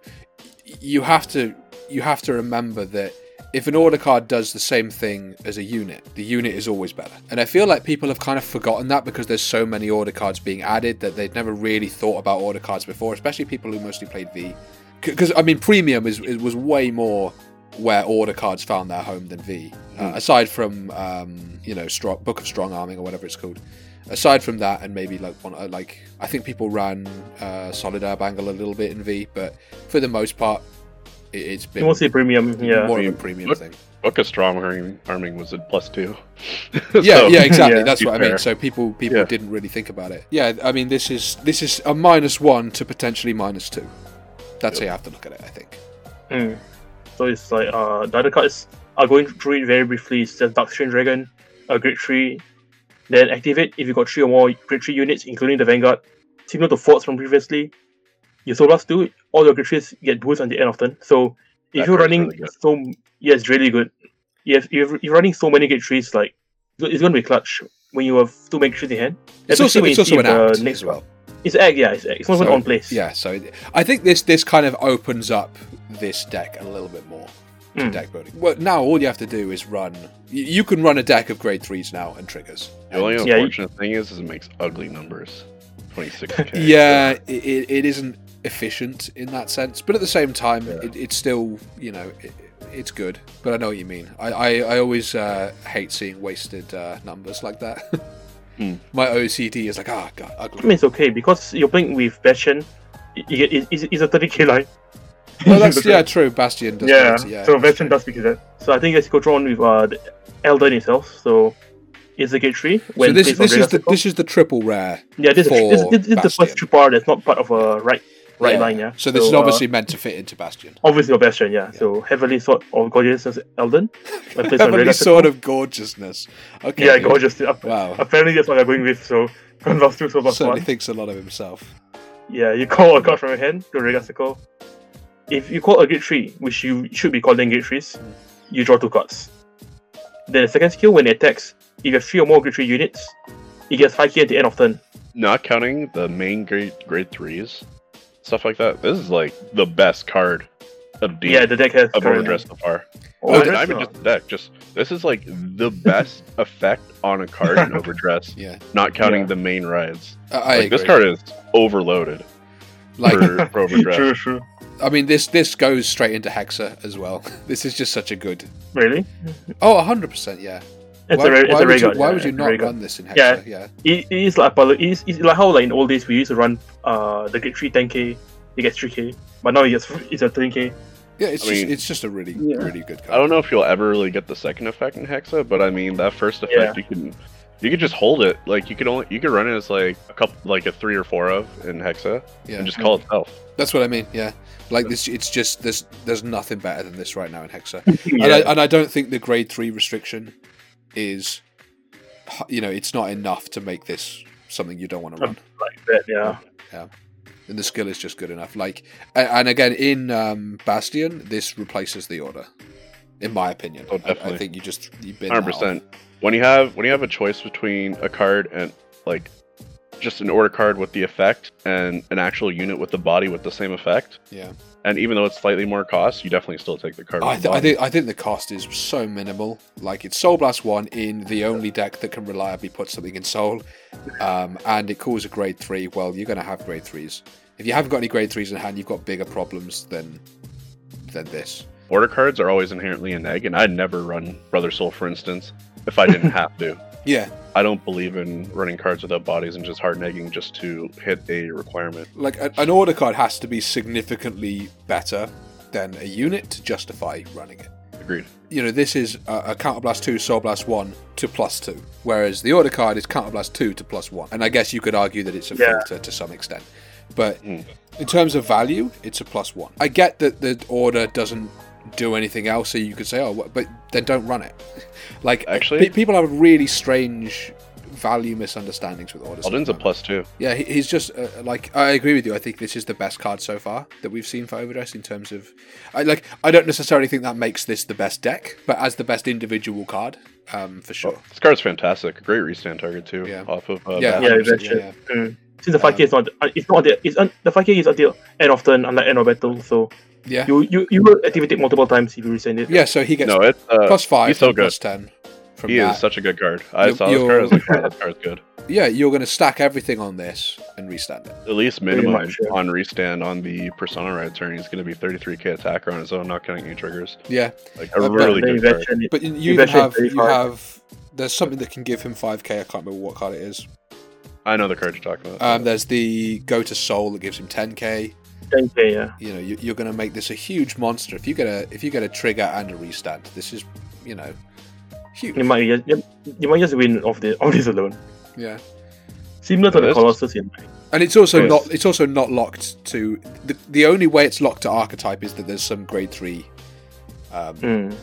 you have to you have to remember that if an order card does the same thing as a unit, the unit is always better. And I feel like people have kind of forgotten that because there's so many order cards being added that they'd never really thought about order cards before, especially people who mostly played V. Because I mean, premium is, is was way more where order cards found their home than V. Uh, aside from um, you know, strong, Book of Strong Arming or whatever it's called. Aside from that, and maybe like one, uh, like I think people ran uh, Solid Bangle a little bit in V, but for the most part, it, it's been Mostly premium. Yeah. more of a I mean, premium look- thing. Book of Strong Arming, arming was at plus two. [laughs] Yeah, So- yeah, exactly. yeah, That's to be what I mean. So people people Yeah. didn't really think about it. Yeah, I mean this is this is a minus one to potentially minus two. That's how you have to look at it. I think. Mm. So it's like uh the other cards are going through it very briefly. It's just Dark Strain Dragon, a Grade Three, then activate if you got three or more Grade Three units, including the Vanguard, similar to Forts from previously. You Soul Blast do all your Grade Threes get boost on the end of turn. So if That you're running really so yeah, it's really good. If you're, you're running so many Grade Threes, like it's gonna be clutch when you have too many Grade Threes in hand. It's Especially also when it's you also see an the act next as well. It's egg, yeah. It's egg. It's not even So, on place. Yeah, so I think this this kind of opens up this deck a little bit more to Mm. deck building. Well, now all you have to do is run. You, you can run a deck of grade threes now and triggers. The only Yeah, you- unfortunate thing is, is it makes ugly numbers. 26k. [laughs] yeah, it, it, it isn't efficient in that sense, but at the same time, Yeah. it, it's still you know it, it's good. But I know what you mean. I I, I always uh, hate seeing wasted uh, numbers like that. [laughs] Hmm. My OCD is like, ah, god, I mean, it's okay because you're playing with Bastion. It, it's, a 30k line. Well, that's [laughs] yeah, true. Bastion does. yeah, yeah. so Bastion does because that. So I think let's go on with uh, the Alden itself. So it's a gate tree. So When this this is the this is the triple rare. yeah, this is, this, this, this is the first true part that's not part of a right right Yeah. line. Yeah. So this is uh, obviously meant to fit into Bastion. obviously a Bastion. Yeah. So heavily sought of gorgeous as Alden. when placed on Heavenly Dragon sort of gorgeousness. Okay. Yeah, gorgeous. Uh, Wow. Apparently that's what they're going with. So last two, so last Certainly one. thinks a lot of himself. Yeah, you call a card from your hand to Regasicle. If you call a gate tree, which you should be calling gate trees, you draw two cards. Then the second skill, when it attacks, if you have three or more gate tree units, it gets 5k at the end of turn. Not counting the main grade grade threes, stuff like that. This is like the best card of D Yeah, the deck has of current- overdress so far. Oh, Not- that's not even just the deck. Just this is like the [laughs] best effect on a card in overdress. Yeah, Not counting Yeah. the main rides. I, I Like, this card is overloaded like, for, for [laughs] overdress. True, true. I mean, this this goes straight into Hexa as well. [laughs] This is just such a good. Really? Oh, hundred percent, yeah. It's why a, re- it's why a would you, why would you not Raygun. run this in Hexa? Yeah. Yeah, It, it is like Apollo. It's, it's like how like in old days we used to run uh the gate tree 10k, it gets 3k, but now it gets it's a 10k. yeah. It's I just mean- it's just a really Yeah. really good card. I don't know if you'll ever really get the second effect in Hexa, but I mean that first effect you can you could just hold it. Like you could only you could run it as like a couple like a three or four of in Hexa Yeah, and just call it itself. that's what I mean. Yeah, like this. It's just there's there's nothing better than this right now in Hexa. [laughs] yeah. and, I, and I don't think the grade three restriction is, you know, it's not enough to make this something you don't want to run. like that, yeah. Yeah. And the skill is just good enough. Like, and again, in um, Bastion, this replaces the order, in my opinion. Oh, I, I think you just you bin Hundred that off. percent. When you have when you have a choice between a card and like just an order card with the effect and an actual unit with the body with the same effect, Yeah, and even though it's slightly more cost, you definitely still take the card. I, th- I think I think the cost is so minimal. Like it's Soul Blast one in the only deck that can reliably put something in Soul, um, and it calls a grade three. Well, you're going to have grade threes. If you haven't got any grade threes in hand, you've got bigger problems than than this. Order cards are always inherently a neg, and I'd never run Brother Soul, for instance, if I didn't [laughs] have to. Yeah, I don't believe in running cards without bodies and just hard negging just to hit a requirement. like an order card has to be significantly better than a unit to justify running it. Agreed. You know, this is a, a Counterblast 2, Soul Blast 1 to plus 2, whereas the order card is Counterblast 2 to plus 1. And I guess you could argue that it's a Yeah. filter to some extent. But Mm. in terms of value, it's a plus 1. I get that the order doesn't do anything else, so you could say, oh, but then don't run it. like, Actually- pe- people have really strange value misunderstandings with orders. Alden's a plus two. Yeah, he- he's just uh, like I agree with you. I think this is the best card so far that we've seen for Overdress in terms of, I like. I don't necessarily think that makes this the best deck, but as the best individual card, um, for sure. This card's fantastic. A great restand target too. Yeah. Off of uh, Yeah. Bash. Yeah, 100%, yeah, Mm. Since the 5k is not, uh, it's not there. It's un, the 5k is until end of turn, unlike end of battle. So yeah. You you you were activated multiple times if you resend it. Yeah, so he gets no, it's, uh, plus five, he's so good. plus ten. From he that. is such a good card. I you're, saw this card. I was like, this card's good. [laughs] Yeah, you're going to stack everything on this and restand it. At least minimum much, yeah. on restand on the Persona Ride turn, he's going to be 33k attacker on his own, not counting any triggers. Yeah, like a really good card. But you, you have you hard. have there's something that can give him 5k. I can't remember what card it is. I know the card you're talking about. Um, there's the Go to Soul that gives him 10k. Yeah. You know, you, are going to make this a huge monster if you get a if you get a trigger and a restand. This is, you know, huge. You might you, you might just win off this off this alone. Yeah, similar to the Colossus in and it's also yes. not it's also not locked to the the only way it's locked to archetype is that there's some grade three um, mm.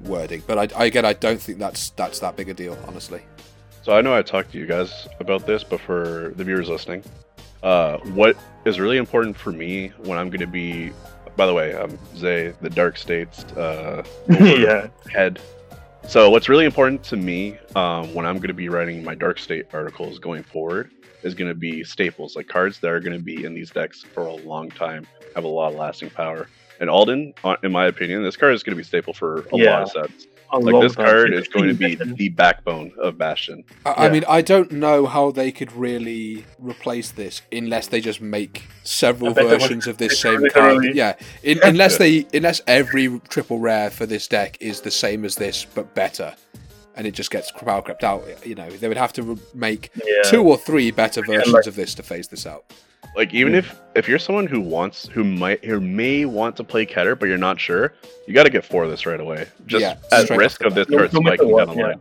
wording. But I, I, again I don't think that's that's that big a deal, honestly. So I know I talked to you guys about this, but for the viewers listening, uh, what is really important for me when I'm going to be, by the way, I'm Zay, the Dark States uh, [laughs] yeah. head. So what's really important to me um, when I'm going to be writing my Dark State articles going forward is going to be staples, like cards that are going to be in these decks for a long time, have a lot of lasting power. And Alden, uh, in my opinion, this card is going to be staple for a Yeah. lot of sets. A Like this card is going to be [laughs] the backbone of Bastion. I, I mean i don't know how they could really replace this unless they just make several A better one. versions of this same Literally. card yeah [laughs] in, unless they unless every triple rare for this deck is the same as this but better and it just gets power crept out you know they would have to re- make Yeah. two or three better versions like- of this to phase this out Like even if if you're someone who wants who might who may want to play Keter but you're not sure, you got to get four of this right away. Just Yeah, at risk of this card spiking down the line.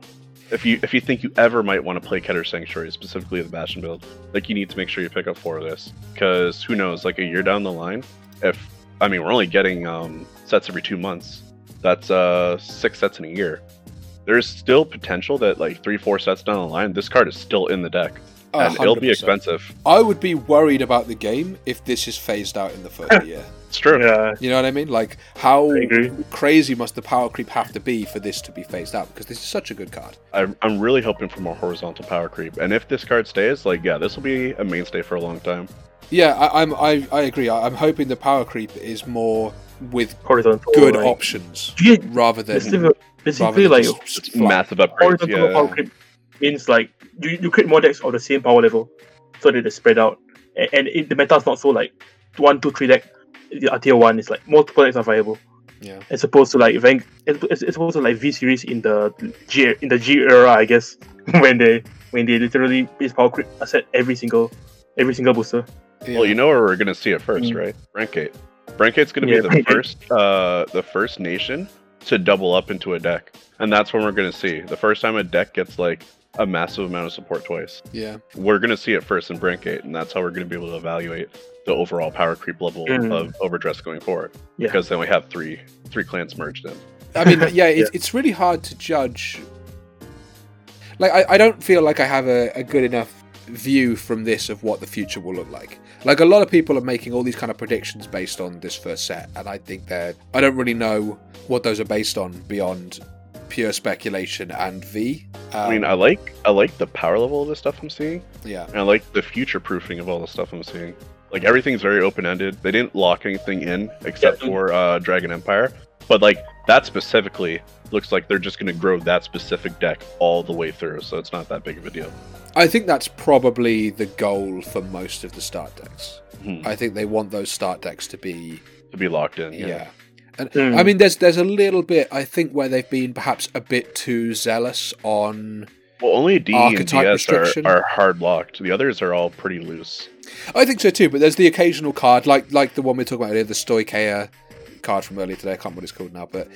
If you if you think you ever might want to play Keter Sanctuary, specifically the Bastion build, like you need to make sure you pick up four of this because who knows? Like a year down the line, if I mean we're only getting um, sets every two months, that's uh six sets in a year. There's still potential that like three four sets down the line, this card is still in the deck, A and it'll be expensive. I would be worried about the game if this is phased out in the first [laughs] year. It's true. Yeah. You know what I mean? Like, how crazy must the power creep have to be for this to be phased out? Because this is such a good card. I'm, I'm really hoping for more horizontal power creep. And if this card stays, like, yeah, this will be a mainstay for a long time. Yeah, I, I'm. I, I agree. I, I'm hoping the power creep is more with Horizontal. good like, options Yeah, rather than Basically, rather than like just It's flat. massive upgrades. horizontal power creep means like you, you create more decks of the same power level so that they spread out. And, and it, the meta is not so like one, two, three deck uh, tier one. It's like multiple decks are viable. Yeah. As opposed to like Vank, as, as, as opposed to like V series in the G in the G era, I guess, [laughs] when they when they literally base power creep asset every single every single booster. Yeah. Well, you know where we're going to see it first, Mm. right? Rankate. Rankate's going to Yeah, be the Rankate. first, uh, the first nation to double up into a deck. And that's when we're going to see. The first time a deck gets, like, a massive amount of support twice. yeah. We're going to see it first in Brandt Gate, and that's how we're going to be able to evaluate the overall power creep level Mm. of Overdress going forward. Yeah. Because then we have three three clans merged in. I mean, yeah, [laughs] it's, Yeah. it's really hard to judge. Like, I, I don't feel like I have a, a good enough view from this of what the future will look like. Like, a lot of people are making all these kind of predictions based on this first set, and I think they're. I don't really know what those are based on beyond pure speculation and V. Um, I mean, I like I like the power level of the stuff I'm seeing. yeah. And I like the future proofing of all the stuff I'm seeing. Like everything's very open ended. They didn't lock anything in except Yeah. for uh, Dragon Empire. But like that specifically looks like they're just going to grow that specific deck all the way through, so it's not that big of a deal. I think that's probably the goal for most of the start decks. Hmm. I think they want those start decks to be To be locked in, yeah. yeah. And Hmm. I mean, there's there's a little bit I think where they've been perhaps a bit too zealous on. Well, only D and DS are, are hard locked. The others are all pretty loose. I think so too, but there's the occasional card like like the one we talked about earlier, the Stoicheia card from earlier today. I can't remember what it's called now, but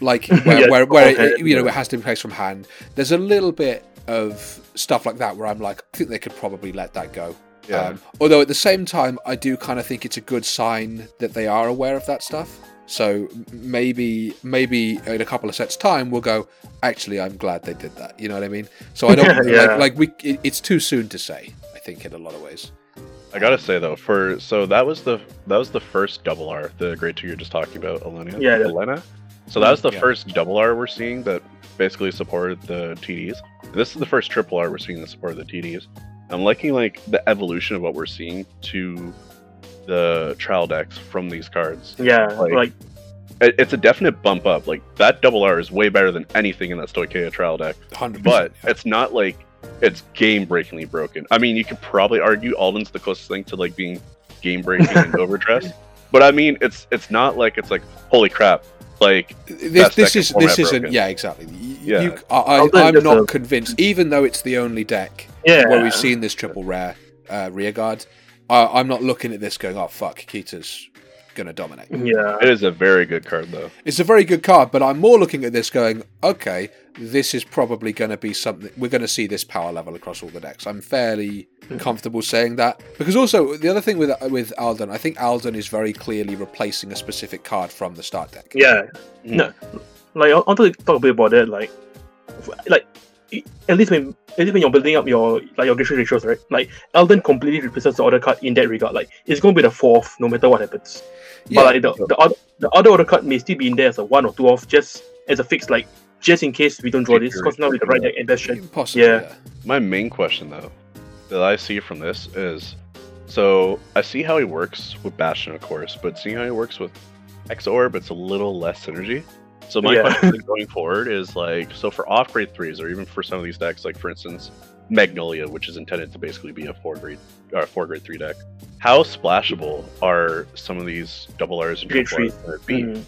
like [laughs] where Yeah, where, where it, okay, you know it has to be placed from hand. There's a little bit of stuff like that where I'm like, I think they could probably let that go. Yeah. Um, although at the same time, I do kind of think it's a good sign that they are aware of that stuff. So maybe maybe in a couple of sets time we'll go. Actually, I'm glad they did that. You know what I mean? So I don't [laughs] Yeah. like like we. It, it's too soon to say. I think in a lot of ways. I gotta say though, for so that was the that was the first double R, the grade two you're just talking about, Elena. Yeah, yeah. Elena. So that was the Yeah. first double R we're seeing that basically supported the TDs. This is the first triple R we're seeing that supported the TDs. I'm liking like the evolution of what we're seeing to the trial decks from these cards. Yeah, Like- like It- It's a definite bump up. Like that double R is way better than anything in that Stoicheia trial deck. Hundred but it's not like it's game breakingly broken. I mean, you could probably argue Alden's the closest thing to like being game breaking and [laughs] overdressed. But I mean, it's it's not like it's like holy crap. Like this, this is this isn't broken. yeah exactly Y- Yeah. you, I, I, I'll i'm not a- convinced even though it's the only deck yeah, where we've seen this triple rare uh, rear guard I, i'm not looking at this going oh fuck Keter's gonna dominate Yeah, it is a very good card though. it's a very good card but i'm more looking at this going okay this is probably going to be something we're going to see this power level across all the decks i'm fairly comfortable saying that because also the other thing with with alden i think alden is very clearly replacing a specific card from the start deck yeah. Mhm. No, like I I want to talk a bit about that. Like, like at least when at least when you're building up your like your grade ratios, right? Like Alden completely represents the other card in that regard. Like it's going to be the fourth no matter what happens. Yeah. But like the the other the other order card may still be in there as a one or two off, just as a fix, like just in case we don't draw this. Because now right deck and best shit. Possibly, Yeah. yeah. My main question though that I see from this is so I see how he works with Bastion of course, but seeing how he works with Exorb, it's a little less synergy. So my Yeah. question [laughs] going forward is like so for off grade threes or even for some of these decks, like for instance Magnolia, which is intended to basically be a four grade or four grade three deck. How splashable are some of these double R's and triple R's gonna be? Mhm.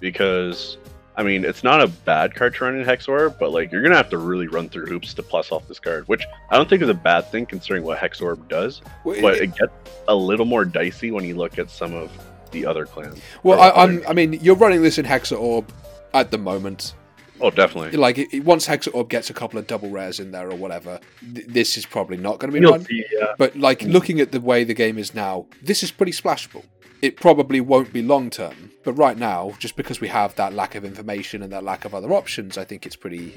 because I mean it's not a bad card to run in Hexa Orb, but like you're gonna have to really run through hoops to plus off this card, which I don't think is a bad thing considering what Hexa Orb does. Well, But it- it gets a little more dicey when you look at some of the other clans. well I, I'm, I mean, you're running this in Hexa Orb at the moment. Oh, definitely. Like, it, it- once Hexa Orb gets a couple of double rares in there or whatever, th- this is probably not going to be You'll run. see, yeah. But like, looking at the way the game is now, this is pretty splashable. It probably won't be long term, but right now, just because we have that lack of information and that lack of other options, I think it's pretty.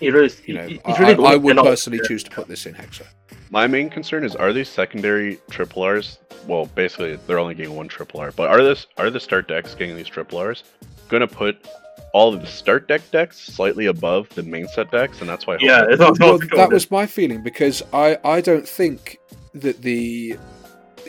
It is. You know, it- I, really I- I would personally yeah. choose to put this in Hexa. My main concern is are these secondary triple R's? Well, basically they're only getting one triple R, but are this are the start decks getting these triple R's gonna put all of the start deck decks slightly above the main set decks, and that's why I hope Yeah, that- it's not, well, that was my feeling because I, I don't think that the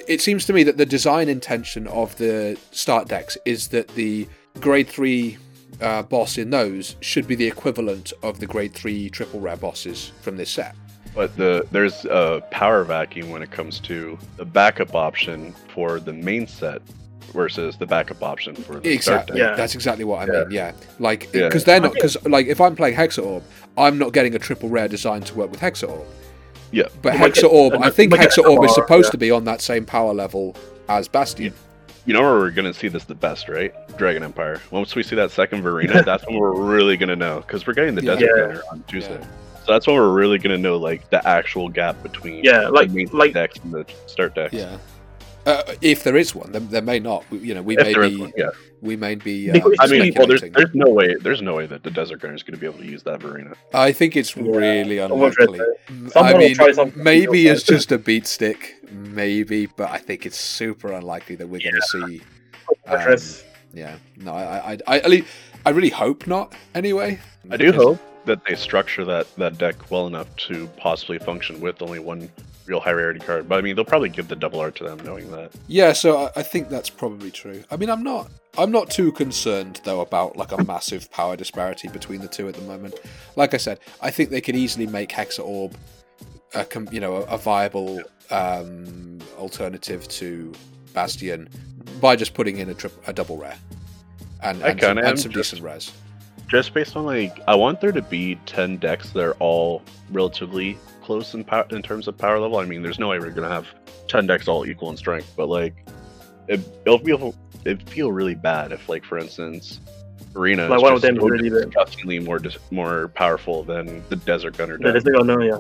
it seems to me that the design intention of the start decks is that the grade three uh, boss in those should be the equivalent of the grade three triple rare bosses from this set. But the there's a power vacuum when it comes to the backup option for the main set versus the backup option for the start Exactly, deck. Yeah. that's exactly what I Yeah. mean. Yeah, like Yeah. because they're not because like if I'm playing Hexa Orb, I'm not getting a triple rare designed to work with Hexa Orb. Yeah. But You might Hexa Orb, I think you might Hexa Orb is supposed yeah. to be on that same power level as Bastion. You know where we're gonna see this the best, right? Dragon Empire. Once we see that second Verena, [laughs] that's when we're really gonna know because we're getting the Yeah. Desert Yeah. Gunner on Tuesday. So that's when we're really gonna know like the actual gap between Yeah, like- the main like- decks and the start decks. Yeah. Uh, if there is one, there, there may not. We- You know, we If may be, one, yeah. we may be. Um, I mean, well, there's there's no way there's no way that the Desert Gunner is gonna be able to use that Verena. I think it's Yeah, really unlikely. I mean, maybe else. it's just a beat stick, maybe, but I think it's super unlikely that we're going to see. um. Yeah, no, I, I, I, at least, I really hope not. Anyway, I do hope that they structure that that deck well enough to possibly function with only one real high rarity card. But I mean, they'll probably give the double R to them, knowing that. Yeah, so I, I think that's probably true. I mean, I'm not I'm not too concerned though about like a massive power disparity between the two at the moment. Like I said, I think they could easily make Hexa Orb a you know a, viable um, alternative to Bastion by just putting in a, tri- a double rare and, I and, some, kinda am and some just- decent rares. Just based on like, I want there to be ten decks that are all relatively close in power in terms of power level. I mean, there's no way we're gonna have ten decks all equal in strength, but like, it, it'll feel it'd feel really bad if, like, for instance, Arena Like is one of just them so really bad. disgustingly more dis- more powerful than the Desert Gunner Yeah, deck. there's no, no, yeah.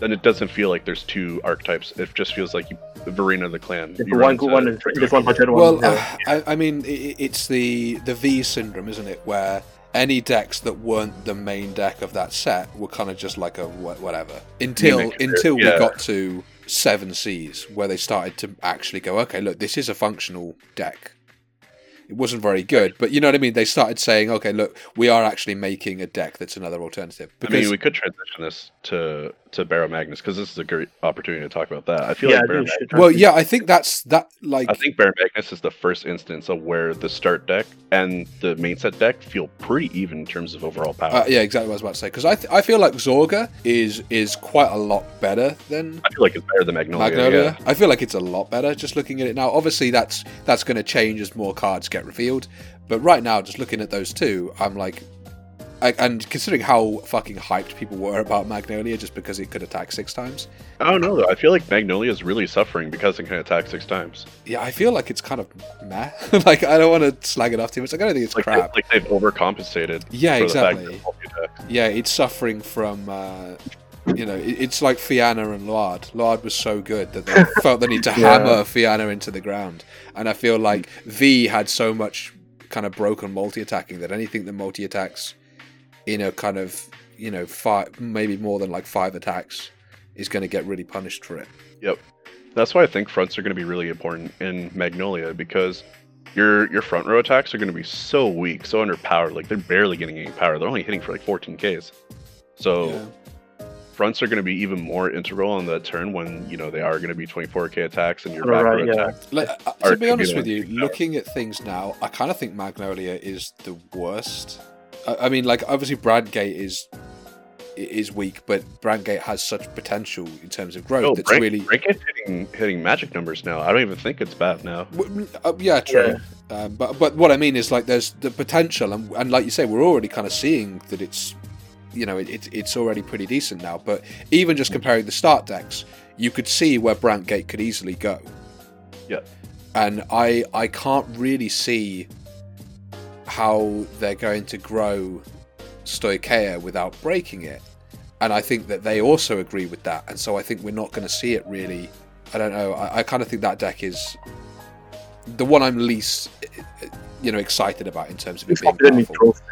Then it doesn't feel like there's two archetypes. It just feels like you, Verena the clan. There's one run good into- one and there's one budget one. Well, uh, [sighs] I, I mean, i it's the the V syndrome, isn't it? Where any decks that weren't the main deck of that set were kind of just like a whatever until Mimic, until we got to seven Cs, where they started to actually go, okay, look, this is a functional deck. It wasn't very good, but you know what I mean. They started saying, okay, look, we are actually making a deck that's another alternative. I mean, we could transition this to to Barra Magnus because this is a great opportunity to talk about that. I feel yeah, like Barra think we should well, yeah, I think that's that. Like, I think Barra Magnus is the first instance of where the start deck and the main set deck feel pretty even in terms of overall power. uh, yeah, exactly what I was about to say. Because I, th- I feel like Zorga is is quite a lot better than I feel like it's better than Magnolia. Magnolia. Yeah. I feel like it's a lot better just looking at it now. Obviously, that's that's going to change as more cards get revealed. But right now, just looking at those two, I'm like, I, and considering how fucking hyped people were about Magnolia just because it could attack six times, I don't know though. I feel like Magnolia is really suffering because it can attack six times. yeah, I feel like it's kind of meh. [laughs] like I don't want to slag it off too much. Like, I don't think it's Like, crap. like they've overcompensated. yeah, for the fact exactly. Yeah, it's suffering from. Uh, you know, it's like Fianna and Lard. Lard was so good that they [laughs] felt the need to Yeah. hammer Fianna into the ground. And I feel like V had so much kind of broken multi attacking that anything that multi attacks in a kind of, you know, five, maybe more than like five attacks is going to get really punished for it. Yep. That's why I think fronts are going to be really important in Magnolia because your your front row attacks are going to be so weak, so underpowered. Like they're barely getting any power. They're only hitting for like 14 Ks. So Yeah. fronts are going to be even more integral on that turn when you know they are going to be 24k attacks and your Right, back row yeah. attacks. Like, uh, to be honest with you, looking at things now, I kind of think Magnolia is the worst. I, I mean, like obviously Brandt Gate is is weak, but Brandt Gate has such potential in terms of growth. Oh, that's really Brandt Gate's hitting hitting magic numbers now. I don't even think it's bad now. Uh, yeah, true. Um, but but what I mean is like there's the potential, and, and like you say, we're already kind of seeing that it's you know it, it, it's already pretty decent now. But even just comparing the start decks, you could see where Brandt Gate could easily go. Yeah. And I I can't really see how they're going to grow Stoicheia without breaking it. And I think that they also agree with that. And so I think we're not going to see it really. I don't know. I, I kind of think that deck is the one I'm least, you know, excited about in terms of it It's being confident in powerful. growth,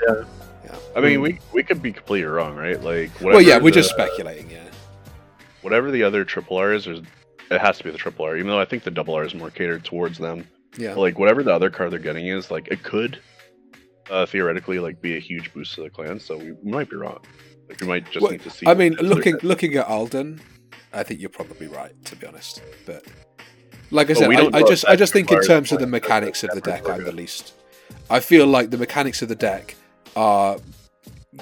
yeah. I mean, we we could be completely wrong, right? Like, Hmm. Well, yeah, we're just speculating. Yeah, Whatever the other triple R is, there's, it has to be the triple R. Even though I think the double R is more catered towards them. yeah. But, like whatever the other card they're getting is, like it could uh, theoretically like be a huge boost to the clan. So we, might be wrong. Like we might just Well, need to see. I mean, looking looking at Alden, I think you're probably right. To be honest, but like I said, I, I just I just think in terms of the mechanics of the deck, I'm the least. I feel like the mechanics of the deck are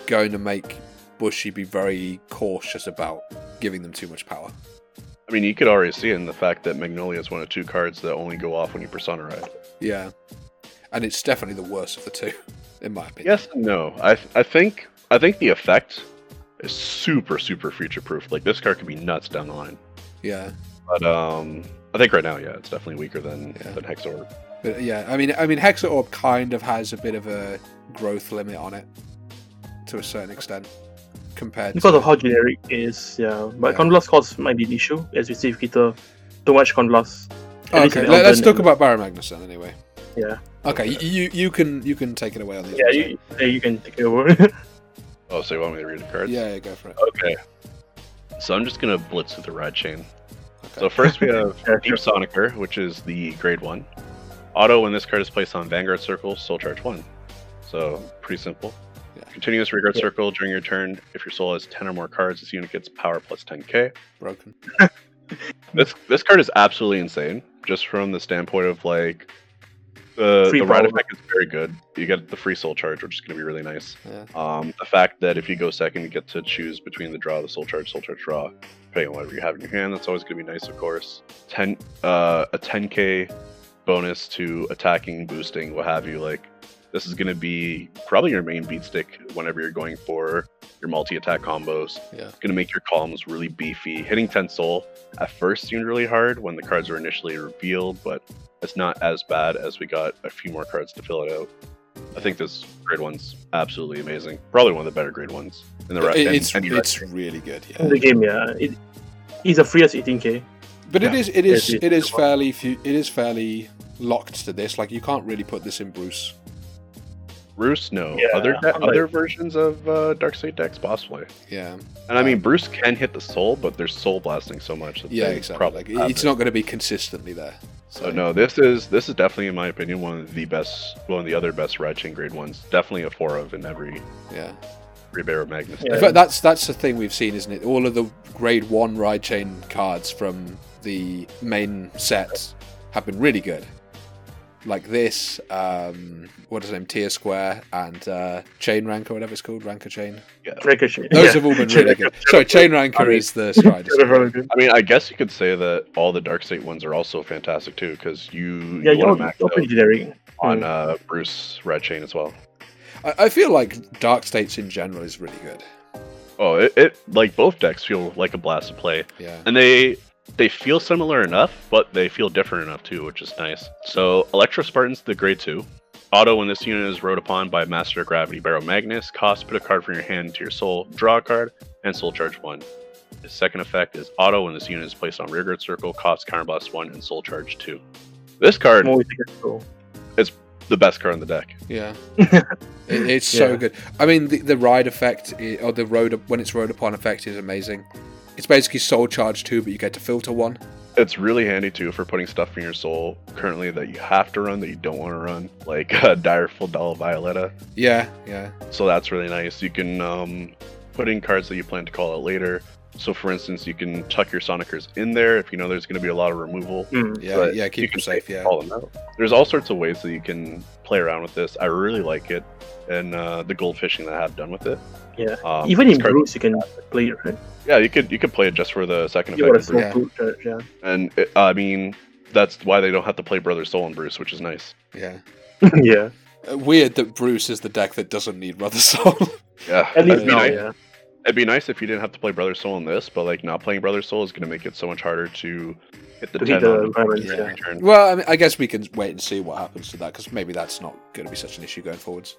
going to make Bushy be very cautious about giving them too much power. I mean, you could already see it in the fact that Magnolia is one of two cards that only go off when you persona ride. Yeah, and it's definitely the worst of the two, [laughs] in my opinion. Yes and no. I I think I think the effect is super super future proof. Like this card could be nuts down the line. Yeah, But um, I think right now, yeah, it's definitely weaker than Yeah. than Hexor. but yeah, I mean, I mean, Hexa Orb kind of has a bit of a growth limit on it, to a certain extent, compared to Because to of how generic it is, yeah. But Yeah. Counterblast cost might be an issue, as we see if Keter too much Counterblast. Oh, okay, let, us talk and- about Barra Magnus then, anyway. Yeah. Okay, you, you you can you can take it away on the Yeah, you, yeah, you can take it over. [laughs] Oh, so you want me to read the cards? yeah, yeah, go for it. Okay. So I'm just gonna blitz through the ride chain. Okay. So first we have [laughs] Yeah, Deep sure. Sonicer, which is the grade one. Auto when this card is placed on Vanguard Circle, Soul Charge one. So pretty simple. Yeah. Continuous Regard Yeah. Circle during your turn. If your soul has ten or more cards, this unit gets power plus 10k. broken. [laughs] This this card is absolutely insane. Just from the standpoint of like the Free the ride effect is very good. You get the free soul charge, which is going to be really nice. Yeah. Um, the fact that if you go second, you get to choose between the draw, the soul charge, soul charge draw, depending on whatever you have in your hand. That's always going to be nice, of course. Ten, uh, a 10k bonus to attacking, boosting, what have you. Like this is going to be probably your main beat stick whenever you're going for your multi-attack combos. Yeah. It's going to make your columns really beefy. Hitting 10 soul at first seemed really hard when the cards were initially revealed, but it's not as bad as we got a few more cards to fill it out. I think this grade one's absolutely amazing. Probably one of the better grade ones in the right. It- it's it's really good. Yeah. In the game, yeah. It, he's a free as 18k. Eh? But it Yeah. is it is Yes, it is fairly few, it is fairly locked to this. Like you can't really put this in Bruce. Bruce, no. Yeah, other de- other versions of uh, Darkseid decks, possibly. Yeah. And I mean, Bruce can hit the soul, but there's soul blasting so much. That Yeah, exactly. probably Like it's it. not going to be consistently there. So no, this is this is definitely, in my opinion, one of the best, one of the other best Red Chain grade ones. Definitely a four of in every Yeah. every Barra Magnus. Yeah. In fact, that's that's the thing we've seen, isn't it? All of the grade one ride chain cards from the main set have been really good. Like this, um, what is his name? Tier Square and uh, Chain Rank or whatever it's called, Ranker Chain. Yeah. Ricochet. Those yeah. have all been really good. Sorry, Chain Ranker I mean- is the Strider. They're really good. I mean, I guess you could say that all the Dark State ones are also fantastic too, because you Yeah, you you're, want to max you're pretty on Mm. uh, Bruce Red Chain as well. I, I feel like Dark States in general is really good. Oh, it, it like both decks feel like a blast to play, Yeah. and they they feel similar enough, but they feel different enough too, which is nice. So Electro Spartan's the grade two. Auto when this unit is rode upon by Master of Gravity Barra Magnus, cost put a card from your hand to your soul, draw a card, and soul charge one. The second effect is auto when this unit is placed on rearguard circle, cost counterblast one, and soul charge two. This card, More to get to. the best card in the deck. Yeah, [laughs] it, it's so Yeah. good. I mean, the, the ride effect i- or the road when it's rode upon effect is amazing. It's basically soul charge two, but you get to filter one. It's really handy too for putting stuff in your soul currently that you have to run that you don't want to run, like [laughs] uh, Direful Doll Violetta. Yeah, yeah, So that's really nice. You can um, put in cards that you plan to call out later. So, for instance, you can tuck your Sonicers in there if you know there's going to be a lot of removal. Mm. yeah, but yeah. Keep can them safe. Yeah, Call them out. There's all sorts of ways that you can play around with this. I really like it, and uh, the gold fishing that I have done with it. Yeah. Um, Even in this card- Bruce, you can play it, right? yeah, you could you could play it just for the second You effect, Yeah. small fruit, yeah. and it, I mean that's why they don't have to play Brother Soul and Bruce, which is nice. yeah. [laughs] yeah. Uh, weird that Bruce is the deck that doesn't need Brother Soul. Yeah, At least it'd now, nice. yeah. It'd be nice if you didn't have to play Brother Soul in this, but like not playing Brother Soul is going to make it so much harder to hit the To ten hit the on yeah. turn. well, I, mean, I guess we can wait and see what happens to that because maybe that's not going to be such an issue going forwards.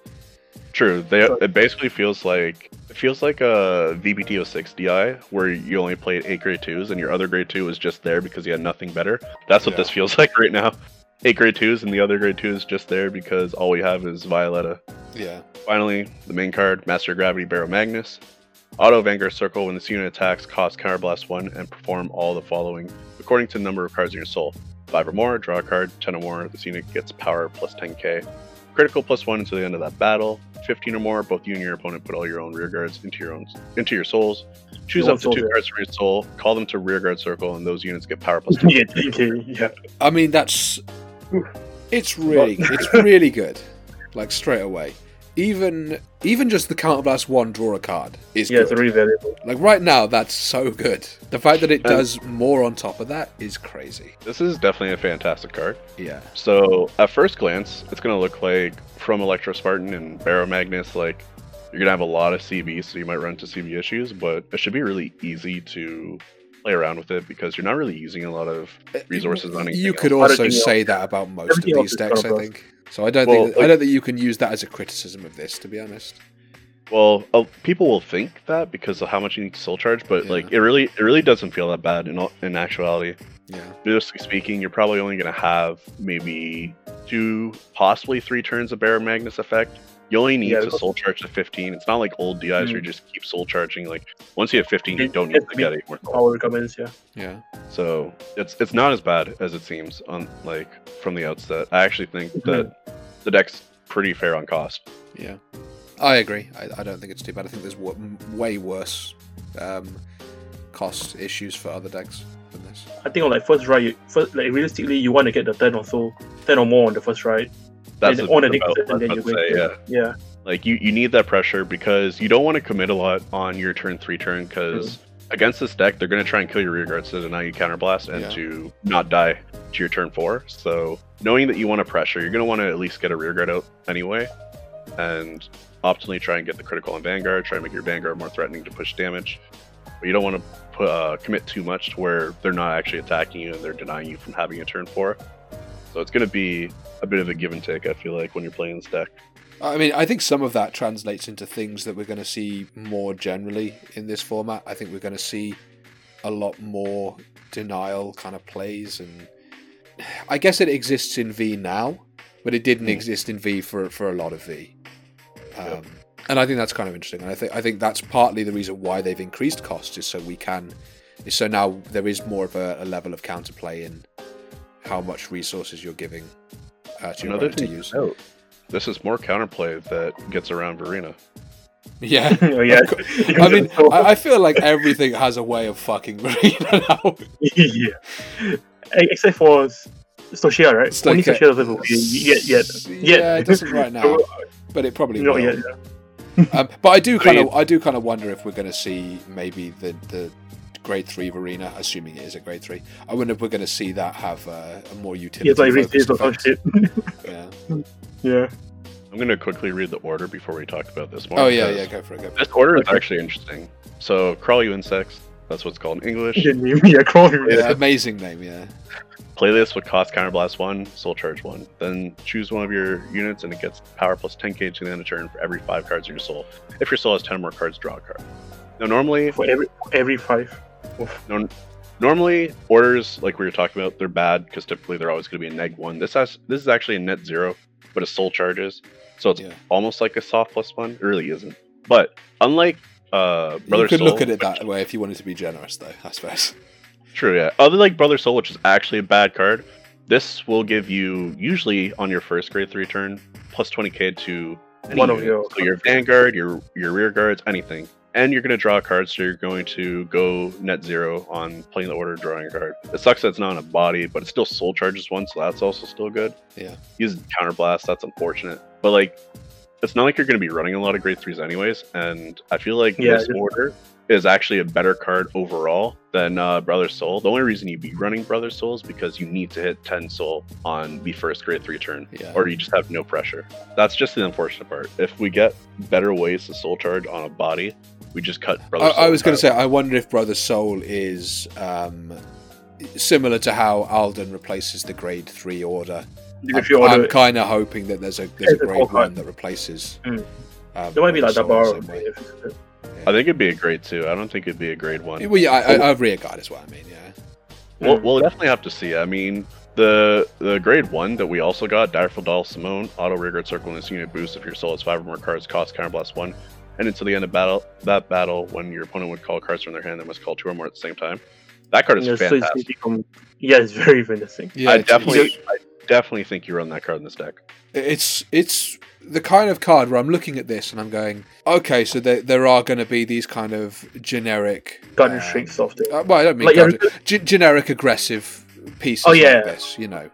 True. They it basically feels like it feels like a VBT06 DI where you only played eight grade twos and your other grade two was just there because you had nothing better. That's what Yeah. this feels [laughs] like right now. Eight grade twos and the other grade two is just there because all we have is Violetta. Yeah, Finally, the main card, Master Gravity Barra Magnus. Auto Vanguard Circle when this unit attacks, cost Counterblast 1 and perform all the following according to the number of cards in your soul. 5 or more, draw a card, 10 or more, this unit gets power plus 10k. Critical plus 1 until the end of that battle. 15 or more, both you and your opponent put all your own rear guards into your own into your souls. Choose Your up to two souls, yeah. cards from your soul, call them to rear guard circle, and those units get power plus 10. [laughs] Yeah, okay, yeah. I mean that's it's really it's really good. Like straight away. Even even just the counterblast one draw a card is Yeah, it's good. really valuable. Like right now, that's so good. The fact that it Um, does more on top of that is crazy. This is definitely a fantastic card. Yeah, So at first glance, it's gonna look like from Electro Spartan and Barra Magnus, like you're gonna have a lot of CB, so you might run into CB issues, but it should be really easy to play around with it because you're not really using a lot of resources on anything You could else. also say that about most of everything else these decks, I counterblast. think. So I don't Well, think I like- don't think you can use that as a criticism of this, to be honest. Well, uh, people will think that because of how much you need to soul charge, but Yeah. like it really, it really doesn't feel that bad in all, in actuality. Yeah, Realistically speaking, you're probably only gonna have maybe two, possibly three turns of Barra Magnus effect. You only need Yeah, to soul charge to 15. It's not like old DIs where you Mm. just keep soul charging. Like once you have 15, you don't need to get any more. Power recommends, yeah. yeah. So it's it's not as bad as it seems on like from the outset. I actually think Mm-hmm. that the deck's pretty fair on cost. Yeah, I agree. I, I don't think it's too bad. I think there's w- way worse um, cost issues for other decks. than this. I think on like first ride, you, first, like realistically, you want to get the ten or so, ten or more on the first ride. That's and the on thing next, then you're I was going to say, yeah. yeah. Like you, you need that pressure because you don't want to commit a lot on your turn three turn because against this deck they're going to try and kill your rear guards to deny you counterblast and Yeah. to not die to your turn four. So knowing that you want to pressure, you're going to want to at least get a rear guard out anyway, and optimally try and get the critical on Vanguard. Try and make your Vanguard more threatening to push damage, but you don't want to put uh, commit too much to where they're not actually attacking you and they're denying you from having a turn four. So it's going to be a bit of a give and take. I feel like when you're playing this deck. I mean, I think some of that translates into things that we're going to see more generally in this format. I think we're going to see a lot more denial kind of plays, and I guess it exists in V now, but it didn't Mm. exist in V for for a lot of V. Um, And I think that's kind of interesting, and I think I think that's partly the reason why they've increased costs is so we can, is so now there is more of a, a level of counterplay in how much resources you're giving uh, to your Another opponent to use. to note, this is more counterplay that gets around Verena. [laughs] Yeah. [laughs] oh yeah. I mean, [laughs] I, I feel like everything has a way of fucking Marina now. yeah. Except for S- Soshia, right? It's Only like a- Soshia doesn't have a yet, yet. Yeah, it doesn't right now, but it probably Not will. yet. Um, but I do kind of, I do kind of wonder if we're going to see maybe the the grade three Verena, assuming it is a grade three. I wonder if we're going to see that have uh, a more utility. Yes, like focused resist or shit. Yeah. yeah. I'm going to quickly read the order before we talk about this more. Oh yeah, yeah. Go for it. Go for it. This order is Okay. actually interesting. So, crawl you insects. That's what it's called in English. The name, yeah, crawling. Yeah, amazing name. Yeah. Play this with cost counterblast one, soul charge one. Then choose one of your units, and it gets power plus 10k to the end of turn for every five cards in your soul. If your soul has 10 more cards, draw a card. Now, normally, For every every five. Oof. no, normally orders like we were talking about, they're bad because typically they're always going to be a neg one. This has this is actually a net zero, but a soul charges, so it's Yeah. almost like a soft plus one. It really isn't. But unlike uh, Brother you could Soul, look at it that way if you wanted to be generous, though. I suppose. True, yeah. Other like Brother Soul, which is actually a bad card, this will give you usually on your first grade three turn plus 20k to any One of your so your vanguard, your your rear guards, anything. And you're going to draw a card, so you're going to go net zero on playing the order, drawing a card. It sucks that it's not on a body, but it still soul charges one, so that's also still good. Yeah. Use counterblast, that's unfortunate. But like, it's not like you're going to be running a lot of grade threes anyways, and I feel like Yeah, this order is actually a better card overall than uh, Brother Soul. The only reason you'd be running Brother Soul is because you need to hit 10 Soul on the first grade 3 turn, Yeah. or you just have no pressure. That's just the unfortunate part. If we get better ways to Soul Charge on a body, we just cut Brother I, Soul. I was going to say, I wonder if Brother Soul is um, similar to how Alden replaces the grade three order. If you I'm, order, kind of hoping that there's a there's a It's a grade core card. one that replaces. Mm. Um, there might be like Brother that bar. the same way. if it's- I think it'd be a grade 2. I don't think it'd be a grade 1. Well, yeah, I, I, I rear guard is what I mean. Yeah. We'll, Mm. we'll definitely have to see. I mean, the the grade one that we also got, Direful Doll Simone, auto rearguard circle and this unit boost if your soul has five or more cards, cost counterblast one. And until the end of battle, that battle, when your opponent would call cards from their hand, they must call two or more at the same time. That card is Yeah, so it's- fantastic. become- yeah, it's very menacing. Yeah, I definitely, I definitely think you run that card in this deck. it's it's the kind of card where I'm looking at this and I'm going, okay, so there there are going to be these kind of generic Gun um, streaks of it. Uh, well, I don't mean Like, guns, yeah, ge- generic aggressive pieces Oh, yeah. like this. You know,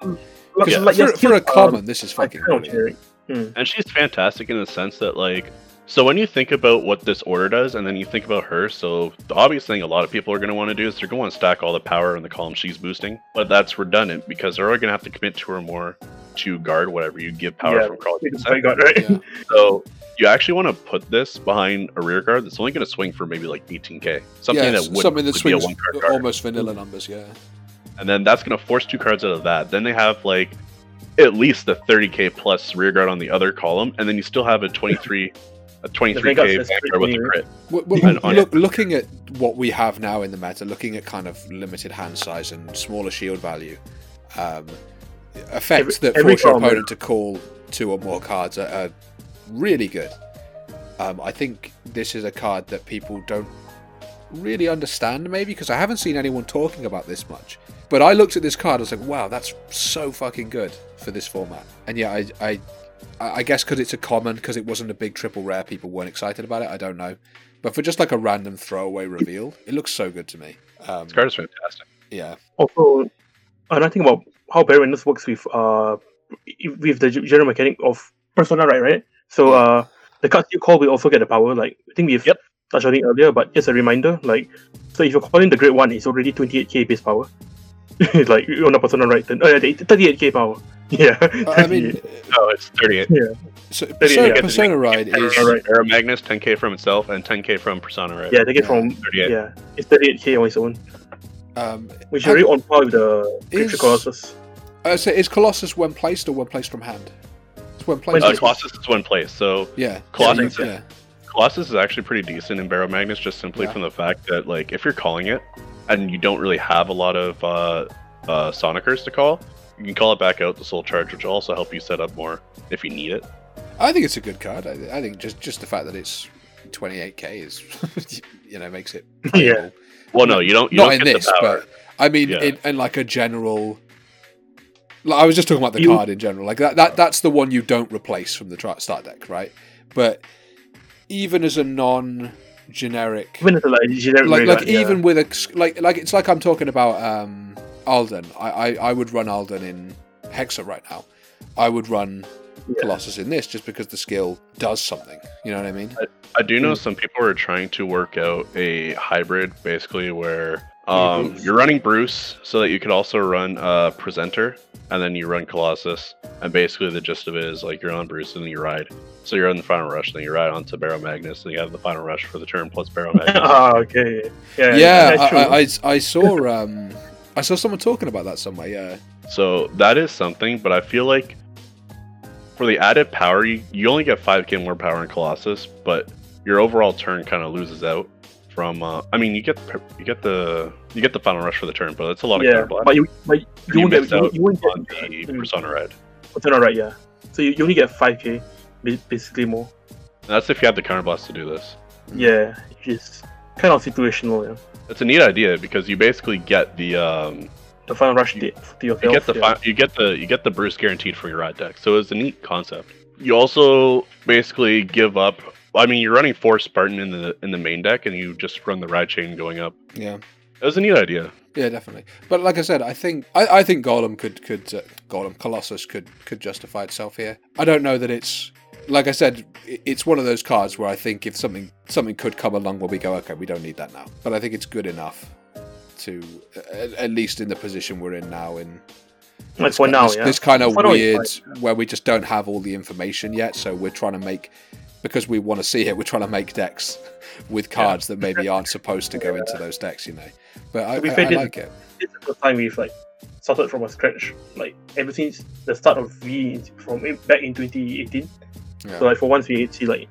Like- 'Cause for, for a yes, um, common, this is like, fucking kind of brilliant. generic. And she's fantastic in the sense that, like, so when you think about what this order does, and then you think about her, so the obvious thing a lot of people are going to want to do is they're going to want to stack all the power in the column she's boosting, but that's redundant because they're already going to have to commit two or more to guard whatever you give power Yeah, from crawling. It's insect. very good, right? Yeah. So you actually want to put this behind a rear guard that's only going to swing for maybe like 18k, something yeah, that s- would something that be a swings one card card. almost vanilla numbers. Yeah, and then that's going to force two cards out of that. Then they have like at least the 30k plus rear guard on the other column, and then you still have a 23, a 23k Vanguard's just vanguard with a pretty- crit. W- w- And on- look, looking at what we have now in the meta, looking at kind of limited hand size and smaller shield value, um, effects Every- that every force your column- opponent to call two or more cards are, are really good. Um, I think this is a card that people don't really understand, maybe because I haven't seen anyone talking about this much. But I looked at this card, I was like, wow, that's so fucking good for this format. And yeah, I, I, I guess because it's a common, because it wasn't a big triple rare, people weren't excited about it. I don't know. But for just like a random throwaway reveal, it looks so good to me. Um, This card is fantastic. Yeah, Also, and I think about how Barry Windows works with uh with the general mechanic of Persona, right? Right. So Yeah. uh, the cards you call will also get the power. Like I think we've Yep. touched on it earlier, but just a reminder. Like, so if you're calling the Great One, it's already 28k base power. [laughs] like on a Persona, right? Then oh yeah, 38k power. [laughs] Yeah. I mean, 38. No, it's 38. so yeah, Persona, yeah. Persona Ride is Persona Ride. Aero Magnus 10k from itself and 10k from Persona, Ride. yeah, they get Yeah. from 38. yeah, it's 38k on its own, um, which is Have- already on par with the Is- Creature Colossus. uh, so is Colossus when placed or when placed from hand? It's when placed. Uh, Colossus is one place, so yeah, Colossus- Yeah, Colossus is actually pretty decent in Barra Magnus, just simply Yeah. from the fact that like if you're calling it and you don't really have a lot of uh, uh, Sonicers to call, you can call it back out the Soul Charge, which will also help you set up more if you need it. I think it's a good card. I, I think just just the fact that it's 28k is, [laughs] you know, makes it. [laughs] Yeah. playable. Well, no, you don't. You Not don't in get this, the power. but I mean, Yeah. in, in like a general. Like, I was just talking about the You- card in general. Like that, that that's the one you don't replace from the start deck, right? But even as a non-generic, Even as a like generic like Raygun, like yeah. even with a like like it's like I'm talking about um Alden. I, I I would run Alden in Hexa right now. I would run Yeah. Colossus in this just because the skill does something. You know what I mean? I do know Mm. some people are trying to work out a hybrid, basically where Yeah, um, you're running Bruce so that you could also run uh, Presenter, and then you run Colossus. And basically, the gist of it is like you're on Bruce and then you ride. So you're on the final rush, then you ride onto Barra Magnus, and you have the final rush for the turn plus Barra [laughs] Magnus. ah, okay. Yeah, Yeah, that's true. I, I, I, I saw [laughs] um I saw someone talking about that somewhere. Yeah, So that is something, but I feel like for the added power, you, you only get 5k more power in Colossus, but your overall turn kind of loses out from. Uh, I mean, you get you get the you get the final rush for the turn, but it's a lot of yeah, counter but you but you, You get you, you won't get on the mm, Persona ride. Persona right, yeah. So you, you only get five k, basically more. And that's if you have the counter blast to do this. Yeah, which is kind of situational. Yeah, It's a neat idea because you basically get the um, the final rush yourself. you get the yeah. fi- you get the you get the Bruce guaranteed for your ride deck. So it's a neat concept. You also basically give up. I mean, you're running four Spartan in the in the main deck, and you just run the ride chain going up. yeah, It was a neat idea. yeah, definitely. But like I said, I think I, I think Golem could could uh, Golem Colossus could could justify itself here. I don't know that it's like I said, it's one of those cards where I think if something something could come along where we go, okay, we don't need that now. But I think it's good enough to at, at least in the position we're in now in like for now, this, yeah. this kind of For now, it's weird where we just don't have all the information yet so we're trying to make because we want to see it we're trying to make decks with cards that maybe aren't supposed to go into those decks you know but I, I, I like it This is the first time we've like started from a scratch. Like ever since the start of V from back in 2018. yeah. So like for once we see like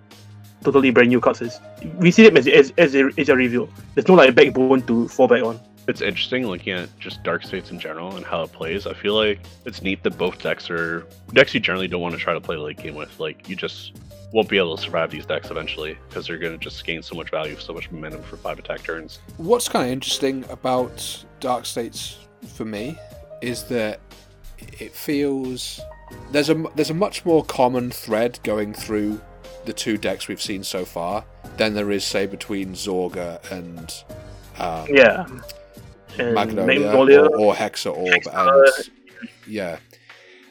totally brand new cards. We see them as as, as, a, as a reveal. There's no like backbone to fall back on. It's interesting looking at just Dark States in general and how it plays. I feel like it's neat that both decks are decks you generally don't want to try to play late game with. Like you just won't be able to survive these decks eventually because they're going to just gain so much value, so much momentum for five attack turns. what's kind of interesting about dark states for me is that it feels there's a there's a much more common thread going through the two decks we've seen so far than there is say between zorga and um, Yeah. And Magnolia, Magnolia. or, or Hexa Orb, Hexa, and uh, yeah,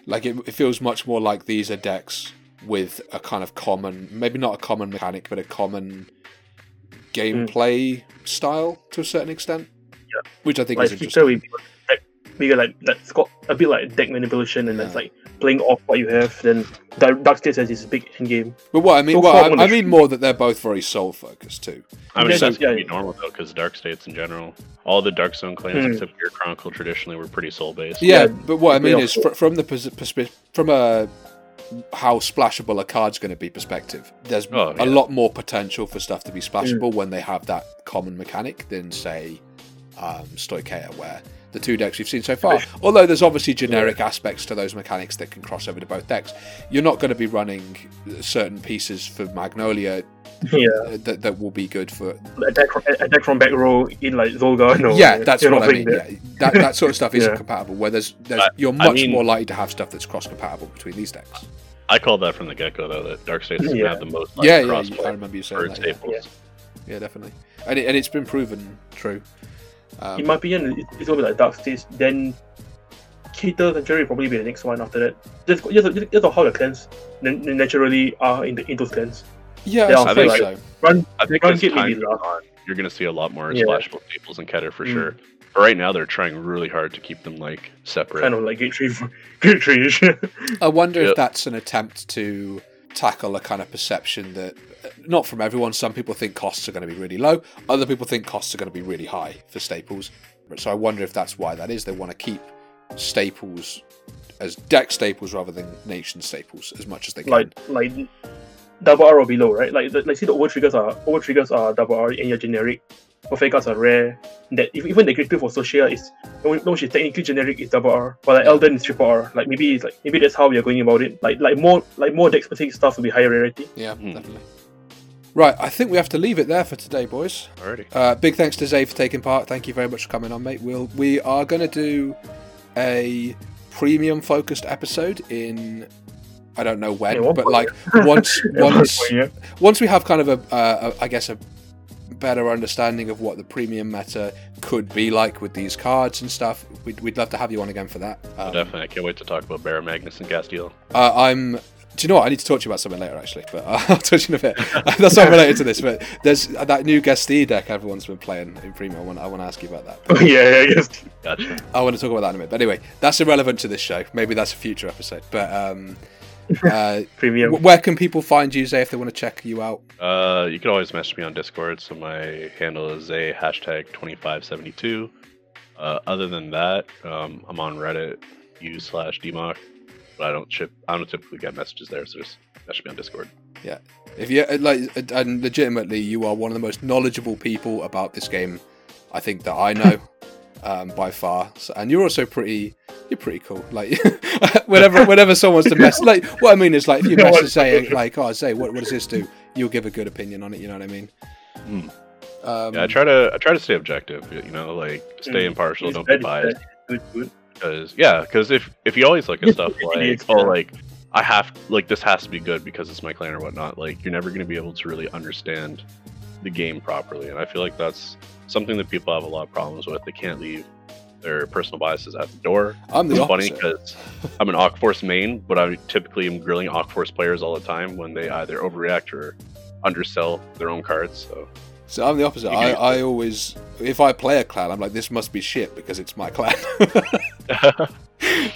like it, it feels much more like these are decks with a kind of common, maybe not a common mechanic, but a common hmm. gameplay style to a certain extent. Yeah. which I think like is interesting. We get like that's got a bit like deck manipulation and that's Yeah. like playing off what you have. Then Dark Dark States has this big end game. But what I mean, so well, I, I mean more that they're both very soul focused too. I mean, Yeah, that's yeah, gonna be yeah. normal though, because Dark States in general, all the Dark Zone clans Hmm. except Gear Chronicle traditionally were pretty soul based. Yeah, Yeah, but what I mean is fr- from the pers- from a how splashable a card's going to be perspective. There's Oh, a lot more potential for stuff to be splashable when they have that common mechanic than say um, Stoicheia, where the two decks we've seen so far. Although there's obviously generic aspects to those mechanics that can cross over to both decks, you're not going to be running certain pieces for Magnolia Yeah, that, that will be good for a deck from back row in like Zorga. No, yeah, that's what I mean. that. Yeah, that that sort of stuff [laughs] isn't Yeah. compatible. Where there's, there's I- you're I much mean- more likely to have stuff that's cross compatible between these decks. I called that from the get go though that Dark States is Yeah. gonna have the most like, yeah, yeah, cross you- I remember you saying that. Yeah, staples. yeah definitely, and it, and it's been proven true. Um, in my opinion, it's gonna be like Dark States. Then Keter Sanctuary will probably be the next one after that. Just just, just, just how the clans n- n- naturally are in the in those clans. yeah, Yeah, I I think think so. Run I think Run as Gate may time be on, you're going to see a lot more Yeah. splashable staples in Keter for Mm. sure. But right now, they're trying really hard to keep them like separate. kind of like Gate Three, ish. I wonder Yeah. if that's an attempt to tackle a kind of perception that, not from everyone, some people think costs are going to be really low, other people think costs are going to be really high for staples. So I wonder if that's why that is. They want to keep staples as deck staples rather than nation staples as much as they can. like like double R or below, right? Like the- like see the over triggers are over triggers are double R and your generic. Buffet cards are rare. That if, even the creative for Socia is no, no, she's technically generic is double R, but like Yeah. Alden is triple R. Like maybe it's like maybe that's how we are going about it. Like like more like more deck specific stuff will be higher rarity. yeah, Hmm. definitely. Right, I think we have to leave it there for today, boys. Already. Uh, big thanks to Zay for taking part. Thank you very much for coming on, mate. We'll we are going to do a premium focused episode in I don't know when, Yeah, but like once [laughs] once yeah. once we have kind of a, uh, a I guess a better understanding of what the premium meta could be like with these cards and stuff. We'd, we'd love to have you on again for that. Um, Definitely. I can't wait to talk about Barra Magnus and Castiel. uh, I'm. Do you know what? I need to talk to you about something later, actually. But [laughs] I'll talk to you in a bit. [laughs] That's not related to this, but there's that new Gastee deck everyone's been playing in Premium. I want, I want to ask you about that. [laughs] yeah, yeah, yes. Gotcha. I want to talk about that in a minute. But anyway, that's irrelevant to this show. Maybe that's a future episode. But um, uh, Premium. wh- where can people find you, Zay, if they want to check you out? Uh, you can always message me on Discord. So my handle is a hashtag 2572. Uh, other than that, um, I'm on Reddit, u slash dmock, but I don't chip. I don't typically get messages there, so just message me on Discord. Yeah, if you uh, like, uh, and legitimately, you are one of the most knowledgeable people about this game, I think that I know, [laughs] um, by far. So, and you're also pretty, you're pretty cool. Like, [laughs] whenever, whenever someone wants to mess, [laughs] like, what I mean is, like, if you No, message it's- saying, like, oh, say, what, what does this do? You'll give a good opinion on it. You know what I mean? Hmm. Um, Yeah, I try to I try to stay objective. You know, like stay Mm. impartial, don't be bad, biased. Bad. Good, good. Because yeah, because if if you always look at stuff like oh like I have like this has to be good because it's my clan or whatnot, like you're never going to be able to really understand the game properly, and I feel like that's something that people have a lot of problems with. They can't leave their personal biases at the door. I'm the It's funny because I'm an Aqua Force main, but I typically am grilling Aqua Force players all the time when they either overreact or undersell their own cards. So So I'm the opposite. I, I always, if I play a clan, I'm like, this must be shit because it's my clan. [laughs] That's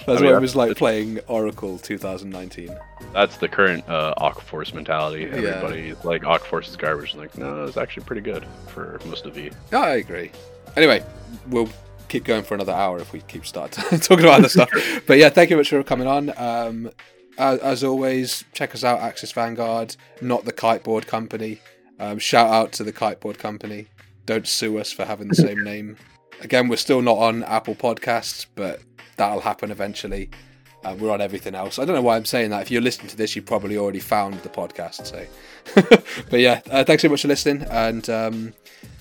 I mean, what it was like playing Oracle 2019. That's the current uh, Aqua Force mentality. Yeah. Everybody like Aqua Force is garbage. I'm like, no, it's actually pretty good for most of you. Yeah, I agree. Anyway, we'll keep going for another hour if we keep start [laughs] talking about other stuff. [laughs] But yeah, thank you much for coming on. Um, as, as always, check us out, Axis Vanguard, not the kiteboard company. Um, shout out to the kiteboard company. Don't sue us for having the same [laughs] name. Again, we're still not on Apple Podcasts, but that'll happen eventually. Uh, we're on everything else. I don't know why I'm saying that. If you're listening to this, you probably already found the podcast. So, [laughs] but yeah, uh, thanks so much for listening, and um,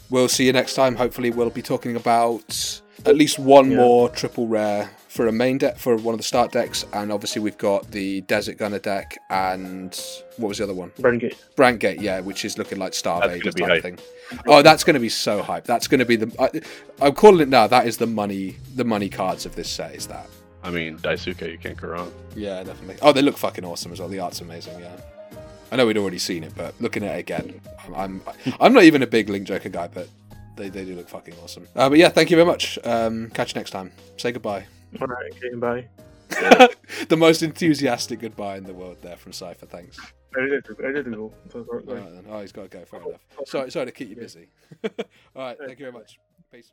we'll see you next time. Hopefully, we'll be talking about at least one Yeah. more triple rare for a main deck for one of the start decks, and obviously we've got the Desert Gunner deck and what was the other one? Burn Gate. Brandt Gate, yeah, which is looking like Star That's Vader gonna be type hype. thing. Oh, that's going to be so hype. That's going to be the. I, I'm calling it now. That is the money. The money cards of this set is that. I mean, Daisuke, you can't go wrong. Yeah, definitely. Oh, they look fucking awesome as well. The art's amazing. Yeah. I know we'd already seen it, but looking at it again, I'm I'm, I'm not even a big Link Joker guy, but they, they do look fucking awesome. Uh, but yeah, thank you very much. Um, catch you next time. Say goodbye. All right. Okay. Bye. [laughs] the most enthusiastic goodbye in the world there from Cypher. Thanks. I to, I really have to go. So, sorry. All right then. Oh, he's got to go. Fair oh, enough. Oh, sorry, sorry to keep you busy. [laughs] All right. Thank you very much. Peace.